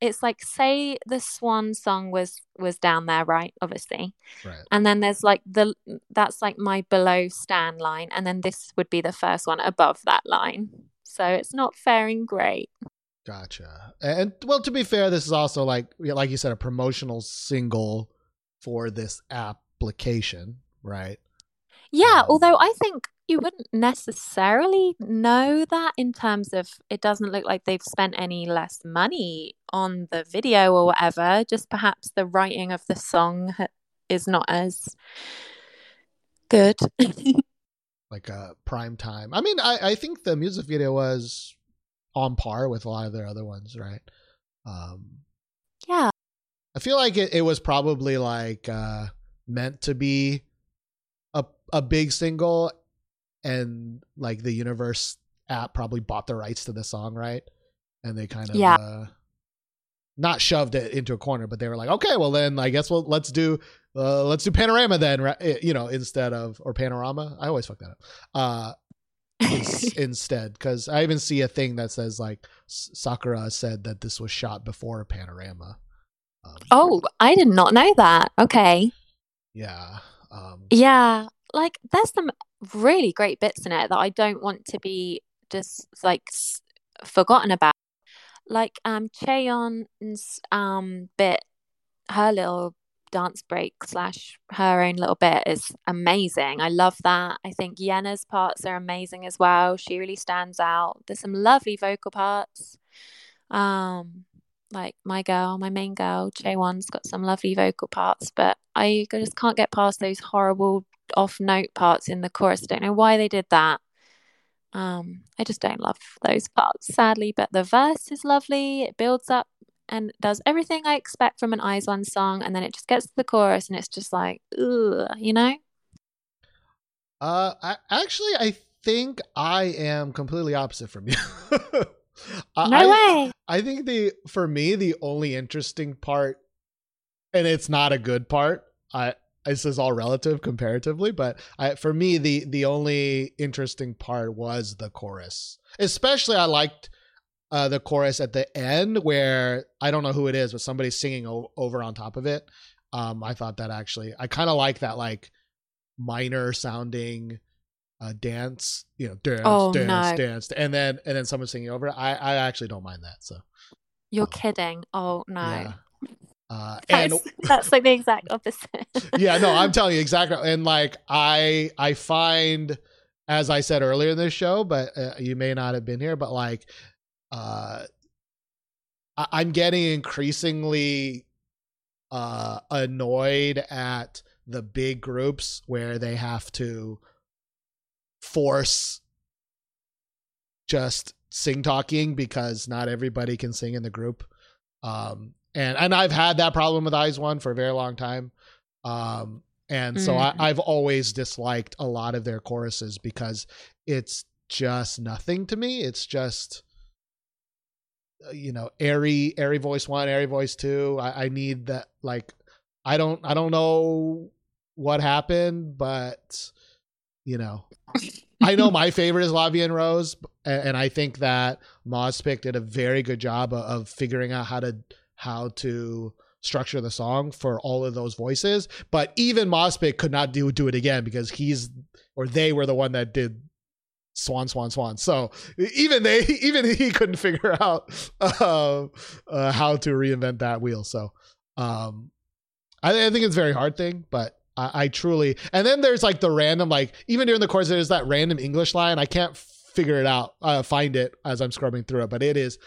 it's like say the swan song was was down there right obviously Right. and then there's like the that's like my below stand line and then this would be the first one above that line so it's not faring great Gotcha. And well, to be fair, this is also like like you said, a promotional single for this application, right? yeah um, although i think you wouldn't necessarily know that in terms of it doesn't look like they've spent any less money on the video or whatever just perhaps the writing of the song is not as good. like a prime time. I mean, I, I think the music video was on par with a lot of their other ones, right? Um, yeah. I feel like it, it was probably like uh, meant to be a a big single, and like the Universe app probably bought the rights to the song, right? And they kind of Yeah. uh, not shoved it into a corner, but they were like, okay, well then I guess we'll let's do uh, let's do Panorama then, right? Eh, You know, instead of or Panorama. I always fuck that up. Uh, ins- instead, because I even see a thing that says like Sakura said that this was shot before Panorama. Um, Oh, I did not know that. Okay. yeah. Um, Yeah, like there's some really great bits in it that I don't want to be just like forgotten about. Like um Chaeyeon's um bit, her little dance break slash her own little bit is amazing. I love that. I think Yena's parts are amazing as well. She really stands out. There's some lovely vocal parts. Um, like my girl, my main girl, Chaewon's got some lovely vocal parts, but I just can't get past those horrible off note parts in the chorus. I don't know why they did that. Um, I just don't love those parts, sadly, but the verse is lovely. It builds up and does everything I expect from an IZ*ONE song, and then it just gets to the chorus and it's just like, ugh, you know? Uh, I, actually, I think I am completely opposite from you. I, No I, way. I think the for me the only interesting part, and it's not a good part. I this is all relative comparatively, but I for me the the only interesting part was the chorus. Especially, I liked uh, the chorus at the end where I don't know who it is, but somebody's singing o- over on top of it. Um, I thought that actually I kind of like that like minor sounding uh dance you know dance Oh, dance no. dance and then and then someone singing over it i i actually don't mind that so You're kidding. Oh, no. yeah uh and That's, that's like the exact opposite. yeah no i'm telling you exactly and like i i find as i said earlier in this show but uh, you may not have been here but like uh I- i'm getting increasingly uh annoyed at the big groups where they have to force just sing talking because not everybody can sing in the group um and and i've had that problem with IZ*ONE for a very long time. Um and so I, Mm. i've always disliked a lot of their choruses because it's just nothing to me. It's just uh, you know airy airy voice one airy voice two. I, I need that like i don't i don't know what happened but you know i know my favorite is La Vie en Rose and, and i think that mospic did a very good job of, of figuring out how to how to structure the song for all of those voices. But even mospic could not do do it again because he's or they were the one that did swan swan swan. So even they even he couldn't figure out uh, uh, how to reinvent that wheel. So um I, I think it's a very hard thing but I, I truly and then there's like the random like even during the course there's that random english line. I can't figure it out uh, find it as i'm scrubbing through it but it is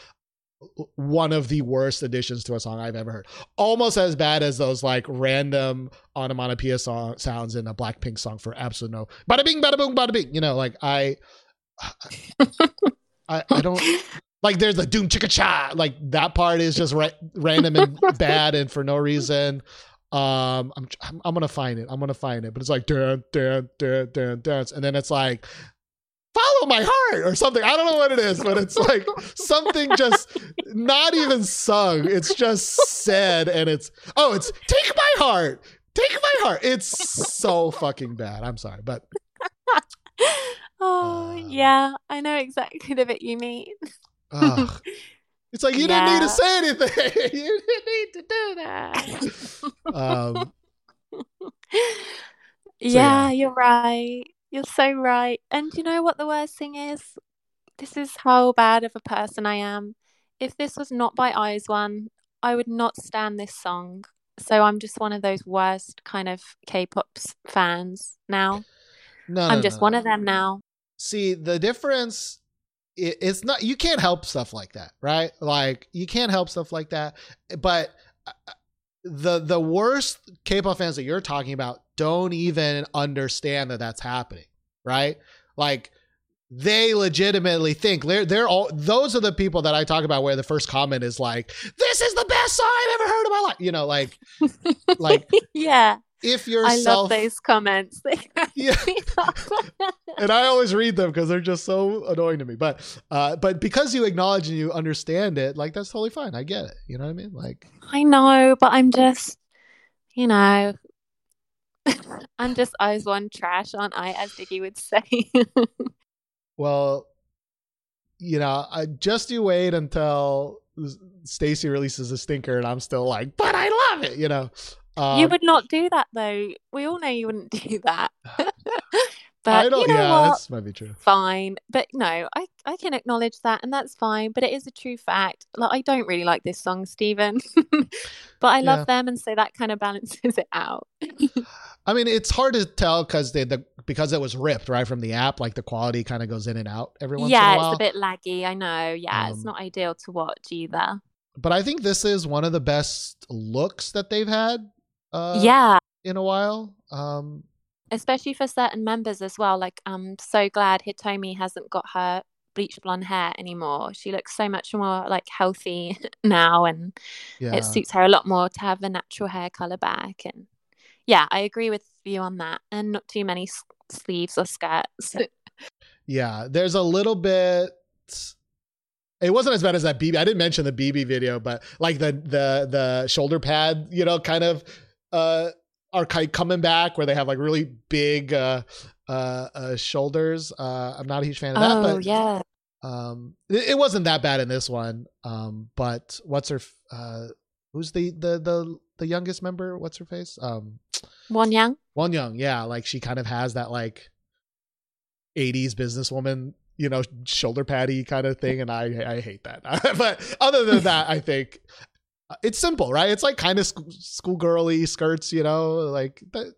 one of the worst additions to a song I've ever heard. Almost as bad as those like random onomatopoeia song, sounds in a Blackpink song for absolute no. Bada bing, bada boom, bada bing. You know, like I, I, I don't like. There's a doom chicka cha. Like that part is just ra- random and bad and for no reason. Um, I'm, I'm I'm gonna find it. I'm gonna find it. But it's like dun dun dun dun dance, and then it's like follow my heart or something. I don't know what it is, but it's like something just not even sung. It's just said, and it's oh, it's take my heart, take my heart. It's so fucking bad. I'm sorry, but Oh, yeah, I know exactly the bit you mean. ugh. it's like you didn't need to say anything. you didn't need to do that. um, yeah, you're right. You're so right. And you know what the worst thing is? This is how bad of a person I am. If this was not by IZ*ONE, I would not stand this song. So I'm just one of those worst kind of K-pop fans now. no, I'm no, just no. one of them now. see the difference it's not you can't help stuff like that right like you can't help stuff like that but uh, the the worst K-pop fans that you're talking about don't even understand that that's happening, right? Like they legitimately think they're they're all those are the people that I talk about where the first comment is like, "This is the best song I've ever heard in my life." You know, like like yeah. If you're I love those comments. yeah. and I always read them because they're just so annoying to me. But uh, but because you acknowledge and you understand it, like that's totally fine. I get it. You know what I mean? Like I know, but I'm just, you know, I'm just IZ*ONE trash, aren't I? As Diggy would say. well, you know, I just you wait until STAYC releases a stinker, and I'm still like, but I love it. You know. Um, you would not do that though. We all know you wouldn't do that. but I don't. you know yeah, what? that might be true. Fine, but no, I I can acknowledge that, and that's fine. But it is a true fact. Like I don't really like this song, Stephen, but I love Yeah. them, and so that kind of balances it out. I mean, it's hard to tell because they the because it was ripped right from the app. Like the quality kind of goes in and out every once yeah, in a while. it's a bit laggy. I know. Yeah, it's Um, not ideal to watch either. but I think this is one of the best looks that they've had. Uh, yeah, in a while. Um, especially for certain members as well. Like I'm so glad Hitomi hasn't got her bleached blonde hair anymore. She looks so much more like healthy now, and yeah, it suits her a lot more to have the natural hair color back. And yeah, I agree with you on that. And not too many s- sleeves or skirts. yeah. There's a little bit. It wasn't as bad as that BIBI. I didn't mention the BIBI video, but like the the the shoulder pad, you know, kind of uh are kind of coming back where they have like really big uh uh, uh shoulders. Uh I'm not a huge fan of that, oh but yeah, um it, it wasn't that bad in this one. Um but what's her uh who's the the the the youngest member? What's her face? Um Wonyoung. One Young, yeah, like she kind of has that like 80s businesswoman, you know, shoulder patty kind of thing, and I I hate that. but other than that, I think it's simple, right? It's like kind of school schoolgirly skirts, you know, like that.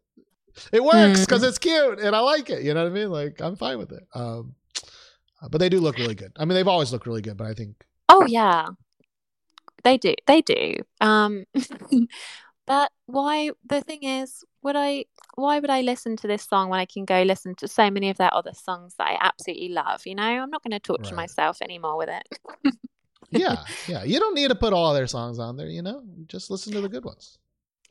It works Mm. because it's cute and I like it. You know what I mean? Like I'm fine with it. Um, but they do look really good. I mean, they've always looked really good, but I think Oh yeah, they do. They do. Um, but why? The thing is, would I? Why would I listen to this song when I can go listen to so many of their other songs that I absolutely love? You know, I'm not going to torture Right. myself anymore with it. yeah, yeah. You don't need to put all their songs on there. You know, just listen to the good ones.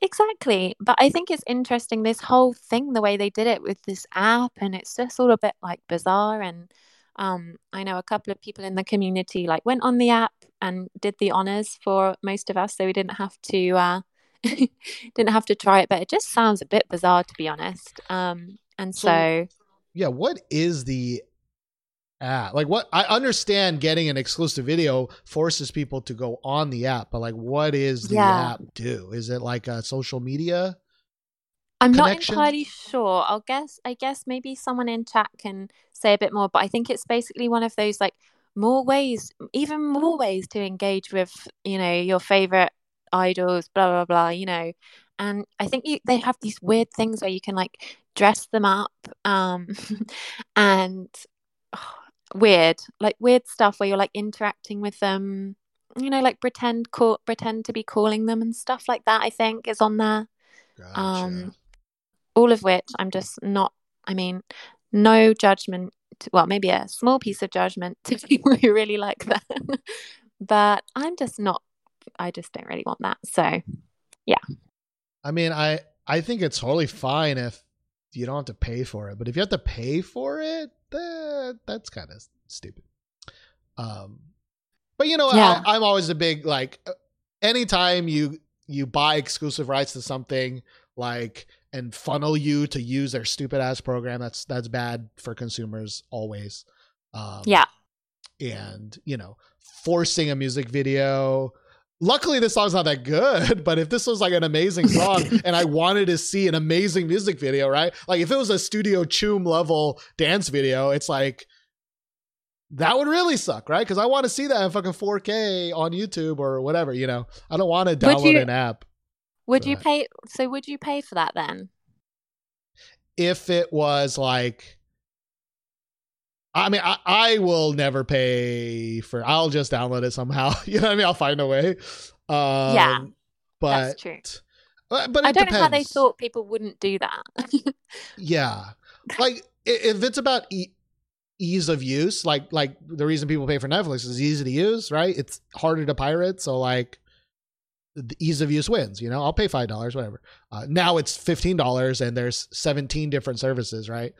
Exactly. But I think it's interesting this whole thing, the way they did it with this app, and it's just all a bit like bizarre. And um, I know a couple of people in the community like went on the app and did the honors for most of us, so we didn't have to uh, didn't have to try it. But it just sounds a bit bizarre, to be honest. Um, and So- so yeah what is the app like what i understand getting an exclusive video forces people to go on the app but like what is the Yeah. app do is it like a social media I'm not entirely sure. I'll guess. I guess maybe someone in chat can say a bit more. But I think it's basically one of those like more ways, even more ways to engage with you know your favorite idols. Blah blah blah. You know, and I think you they have these weird things where you can like dress them up, um, and weird like weird stuff where you're like interacting with them. You know, like pretend call pretend to be calling them and stuff like that. I think is on there gotcha. um all of which i'm just not i mean no judgment well maybe a small piece of judgment to people who really like that but i'm just not i just don't really want that so yeah. i mean i i think it's totally fine if you don't have to pay for it but if you have to pay for it that, that's kind of stupid. Um but you know Yeah. I, i'm always a big like uh, anytime you you buy exclusive rights to something like and funnel you to use their stupid ass program that's that's bad for consumers always. Um yeah. and you know forcing a music video luckily this song's not that good but if this was like an amazing song and i wanted to see an amazing music video right? Like if it was a Studio Choom level dance video it's like that would really suck right? Because i want to see that in fucking 4k on youtube or whatever you know? I don't want to download you- an app would you Right. pay so would you pay for that then? If it was like I mean, I, I will never pay for. I'll just download it somehow. You know what I mean? I'll find a way. Um, Yeah. but That's true. uh, but I don't know how they thought people wouldn't do that. Yeah, like if it's about e- ease of use, like like the reason people pay for Netflix is easy to use, right? It's harder to pirate, so like the ease of use wins. You know, I'll pay five dollars, whatever. Uh, now it's fifteen dollars, and there's seventeen different services, right?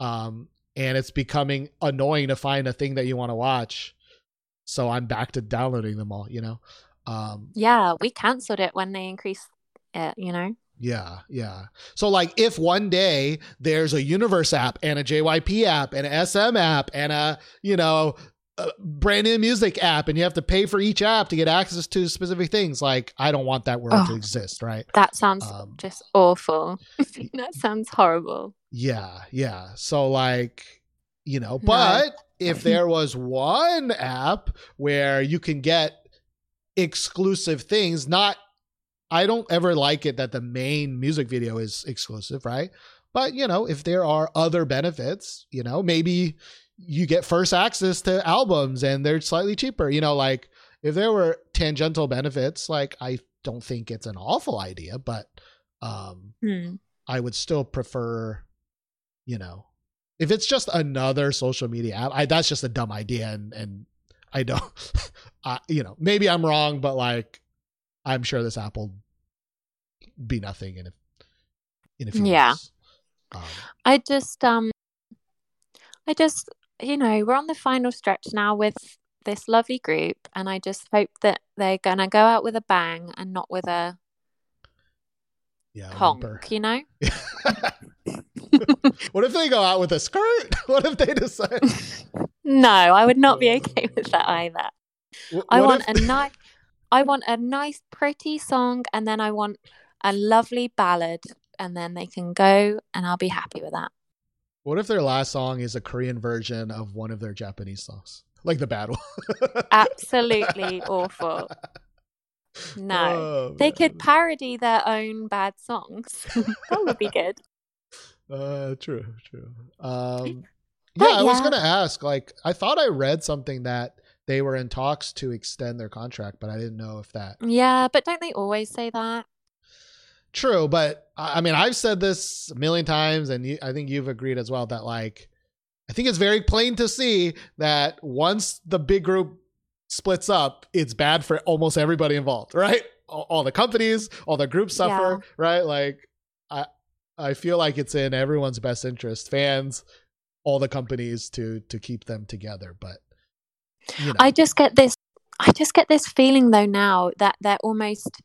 Um, and it's becoming annoying to find a thing that you want to watch. So I'm back to downloading them all. You know, um, yeah, we cancelled it when they increased it. You know. Yeah, yeah. So like if one day there's a universe app and a JYP app and a SM app and a, you know, a brand new music app and you have to pay for each app to get access to specific things, like I don't want that world to Oh. exist, right? That sounds Um, just awful. that sounds horrible. Yeah, yeah. So like, you know, but if there was one app where you can get exclusive things, not I don't ever like it that the main music video is exclusive, right? But you know, if there are other benefits, you know, maybe you get first access to albums and they're slightly cheaper. You know, like if there were tangential benefits, like I don't think it's an awful idea, but um Hmm. I would still prefer, you know, if it's just another social media app, I that's just a dumb idea, and and I don't, I you know, maybe I'm wrong, but like, I'm sure this app will be nothing in a in a few Yeah. years. Um, I just um I just you know, we're on the final stretch now with this lovely group and I just hope that they're gonna go out with a bang and not with a yeah, honk, you know? what if they go out with a skirt? What if they decide? No, I would not be okay with that either. Wh- I want if- a nice I want a nice pretty song and then I want a lovely ballad and then they can go and I'll be happy with that. What if their last song is a Korean version of one of their Japanese songs, like the bad one? Absolutely awful. No. Oh, they could parody their own bad songs. that would be good. Uh, true, true. Um, But yeah, I was gonna ask. Like, I thought I read something that they were in talks to extend their contract, but I didn't know if that. Yeah, but don't they always say that? True, but I mean, I've said this a million times, and you, I think you've agreed as well that like, I think it's very plain to see that once the big group splits up, it's bad for almost everybody involved, right? All, all the companies, all the groups suffer, right? Like, I I feel like it's in everyone's best interest, fans, all the companies, to to keep them together. But you know, I just get this I just get this feeling though now that they're almost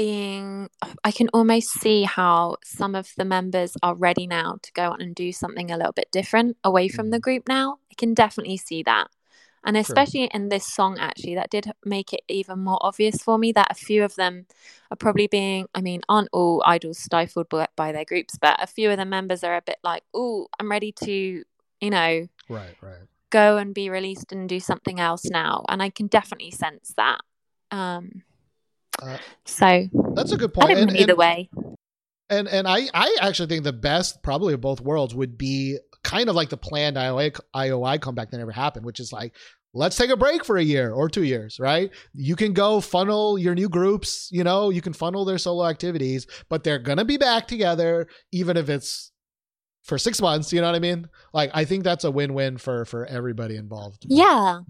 being I can almost see how some of the members are ready now to go on and do something a little bit different away from the group now. I can definitely see that. And especially in this song actually that did make it even more obvious for me that a few of them are probably being I mean aren't all idols stifled by, by their groups but a few of the members are a bit like oh I'm ready to you know right, right. go and be released and do something else now and i can definitely sense that um Uh, so That's a good point. And- either and- way And and I I actually think the best probably of both worlds would be kind of like the planned IOI IOI comeback that never happened, which is like let's take a break for a year or two years, right? You can go funnel your new groups, you know, you can funnel their solo activities, but they're gonna be back together even if it's for six months. You know what I mean? Like I think that's a win-win for for everybody involved. yeah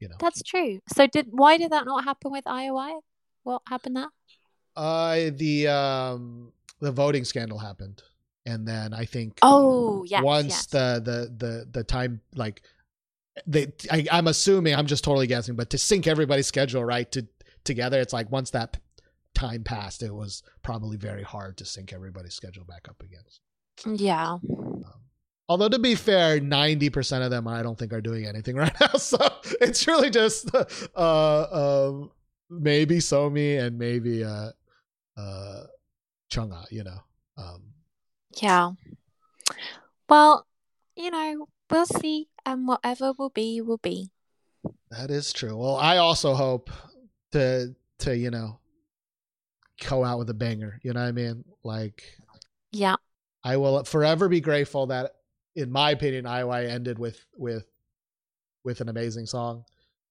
You know. that's true so did why did that not happen with ioi what happened there Uh the um the voting scandal happened, and then I think oh yes once yes. the the the the time like they I, i'm assuming i'm just totally guessing but to sync everybody's schedule right to together it's like once that time passed it was probably very hard to sync everybody's schedule back up again. Yeah. Although to be fair 90% of them i don't think are doing anything right now. So it's really just uh um maybe somi and maybe uh uh Chungha you know um yeah well you know we'll see and whatever will be will be That is true. Well, I also hope to to you know go out with a banger. You know what I mean? Like yeah I will forever be grateful that, in my opinion, IOI ended with with with an amazing song.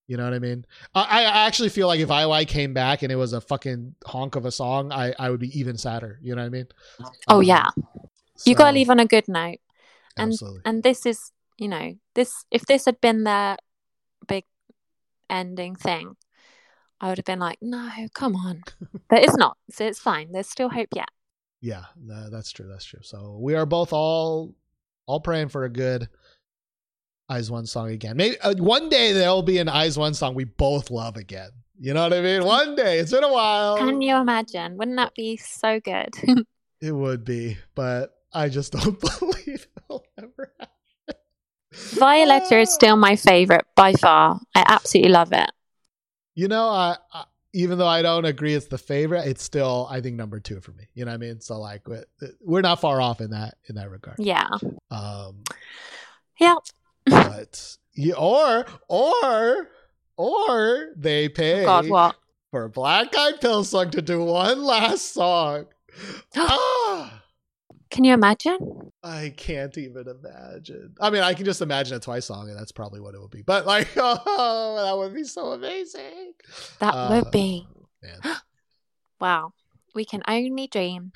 You know what I mean? I, I actually feel like if IOI came back and it was a fucking honk of a song, I, I would be even sadder. You know what I mean? Oh Um, yeah, you gotta leave on a good note. And Absolutely. and this is, you know, this if this had been their big ending thing, I would have been like, no, come on. but it's not, so it's fine. There's still hope yet. Yeah, that's true. That's true. So we are both all all praying for a good IZ*ONE song again. Maybe uh, one day there'll be an IZ*ONE song we both love again. You know what I mean? One day. It's been a while. Can you imagine? Wouldn't that be so good? It would be, but I just don't believe it'll ever happen. Violetta is still my favorite by far. I absolutely love it. You know, I, I even though I don't agree it's the favorite, it's still I think number two for me. You know what I mean? So like we- we're not far off in that in that regard. Yeah. Um, Yeah. But you, or or or they pay God, what? for Black Eyed Pilseung to do one last song. ah, Can you imagine? I can't even imagine. I mean, I can just imagine a Twice song, and that's probably what it would be. But like, oh, that would be so amazing. That Uh, would be. man. wow. We can only dream.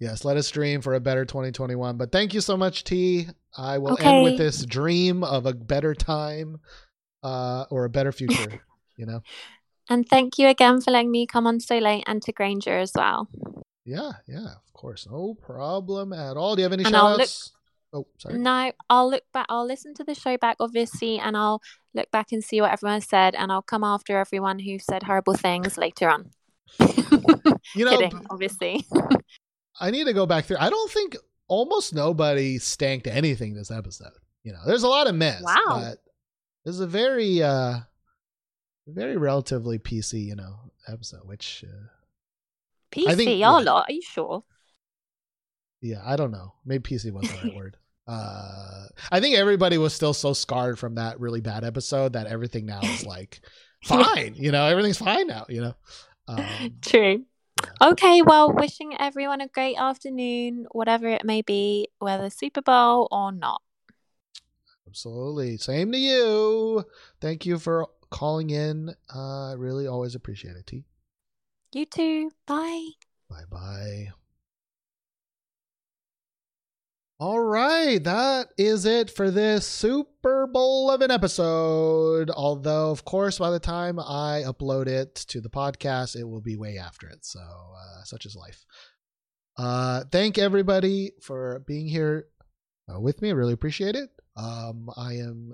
Yes, let us dream for a better 2021. But thank you so much, T. I will end with this dream of a better time uh, or a better future. you know? And thank you again for letting me come on so late and to Granger as well. Yeah, yeah, of course. No problem at all. Do you have any And shout look-? Oh, sorry. No, I'll look back. I'll listen to the show back, obviously, and I'll look back and see what everyone said, and I'll come after everyone who said horrible things later on. You know, Kidding, obviously. I need to go back through. I don't think almost nobody stanked anything this episode. You know, there's a lot of mess. Wow. But this is a very, uh, very relatively PC, you know, episode, which, uh, PC, I think- yeah. lot. Are you sure? yeah, I don't know. Maybe PC wasn't the right word. Uh, I think everybody was still so scarred from that really bad episode that everything now is like fine. You know, everything's fine now. You know, um, True. Okay, well, wishing everyone a great afternoon, whatever it may be, whether Super Bowl or not. absolutely. Same to you. Thank you for calling in. Uh, I really always appreciate it. T. You too. Bye. Bye bye. All right, that is it for this Super Bowl of an episode. Although, of course, by the time I upload it to the podcast, it will be way after it. So, uh, such is life. Uh, thank everybody for being here uh, with me. I really appreciate it. Um, I am.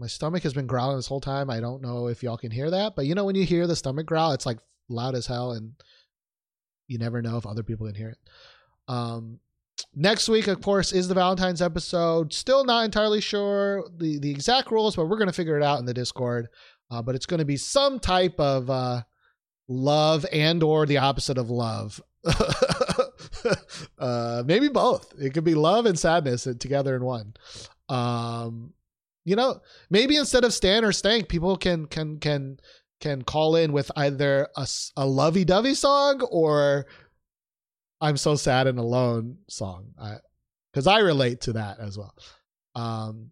My stomach has been growling this whole time. I don't know if y'all can hear that, but you know when you hear the stomach growl, it's like loud as hell, and you never know if other people can hear it. Um, next week, of course, is the Valentine's episode. Still not entirely sure the the exact rules, but we're gonna figure it out in the Discord. Uh, but it's gonna be some type of uh, love and or the opposite of love. uh, maybe both. It could be love and sadness together in one. Um, you know, maybe instead of Stan or Stank, people can can can can call in with either a, a lovey-dovey song or I'm so sad and alone song. I because I relate to that as well. Um,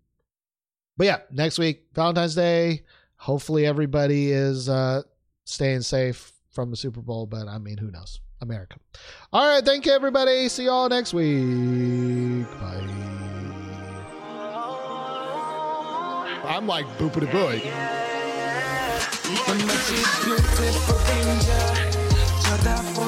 but yeah, next week Valentine's Day. Hopefully everybody is uh, staying safe from the Super Bowl. But I mean, who knows? America. All right, thank you everybody. See y'all next week. Bye. I'm like boopity booey. Yeah, yeah, yeah.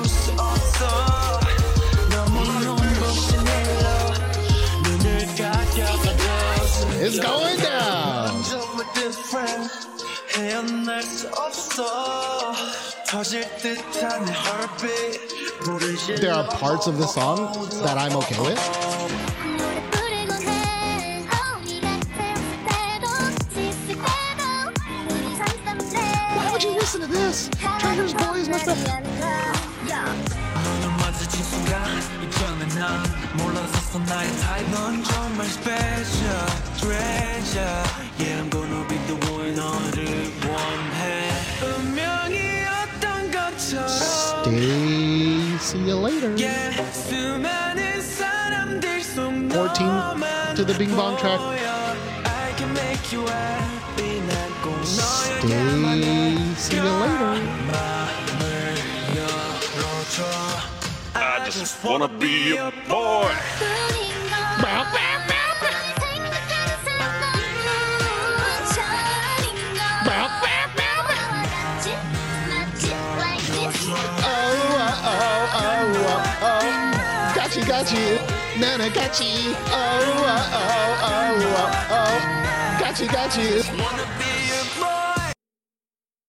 It's going down. 정말 different 헤어날 수 없어 터질 듯한 내 heartbeat 불을 There are parts of the song that I'm okay with. Why would you listen to this? Treasure's Boy is much better. 눈을 마주친 순간 이전에 난 몰랐었어 나의 타입은 정말 special treasure Yeah I'm gonna be the one 너를 원해 운명이었던 것처럼 Stay. See you later. Yeah 수많은 사람들 속 14 to the Bing Bong track. I can make you happy 난꼭 너에게만 See you later. 마음을 열어줘 I just wanna be a boy. Got you, got you. Nana got you. Oh, oh, oh, oh, oh, oh. Got you, got you.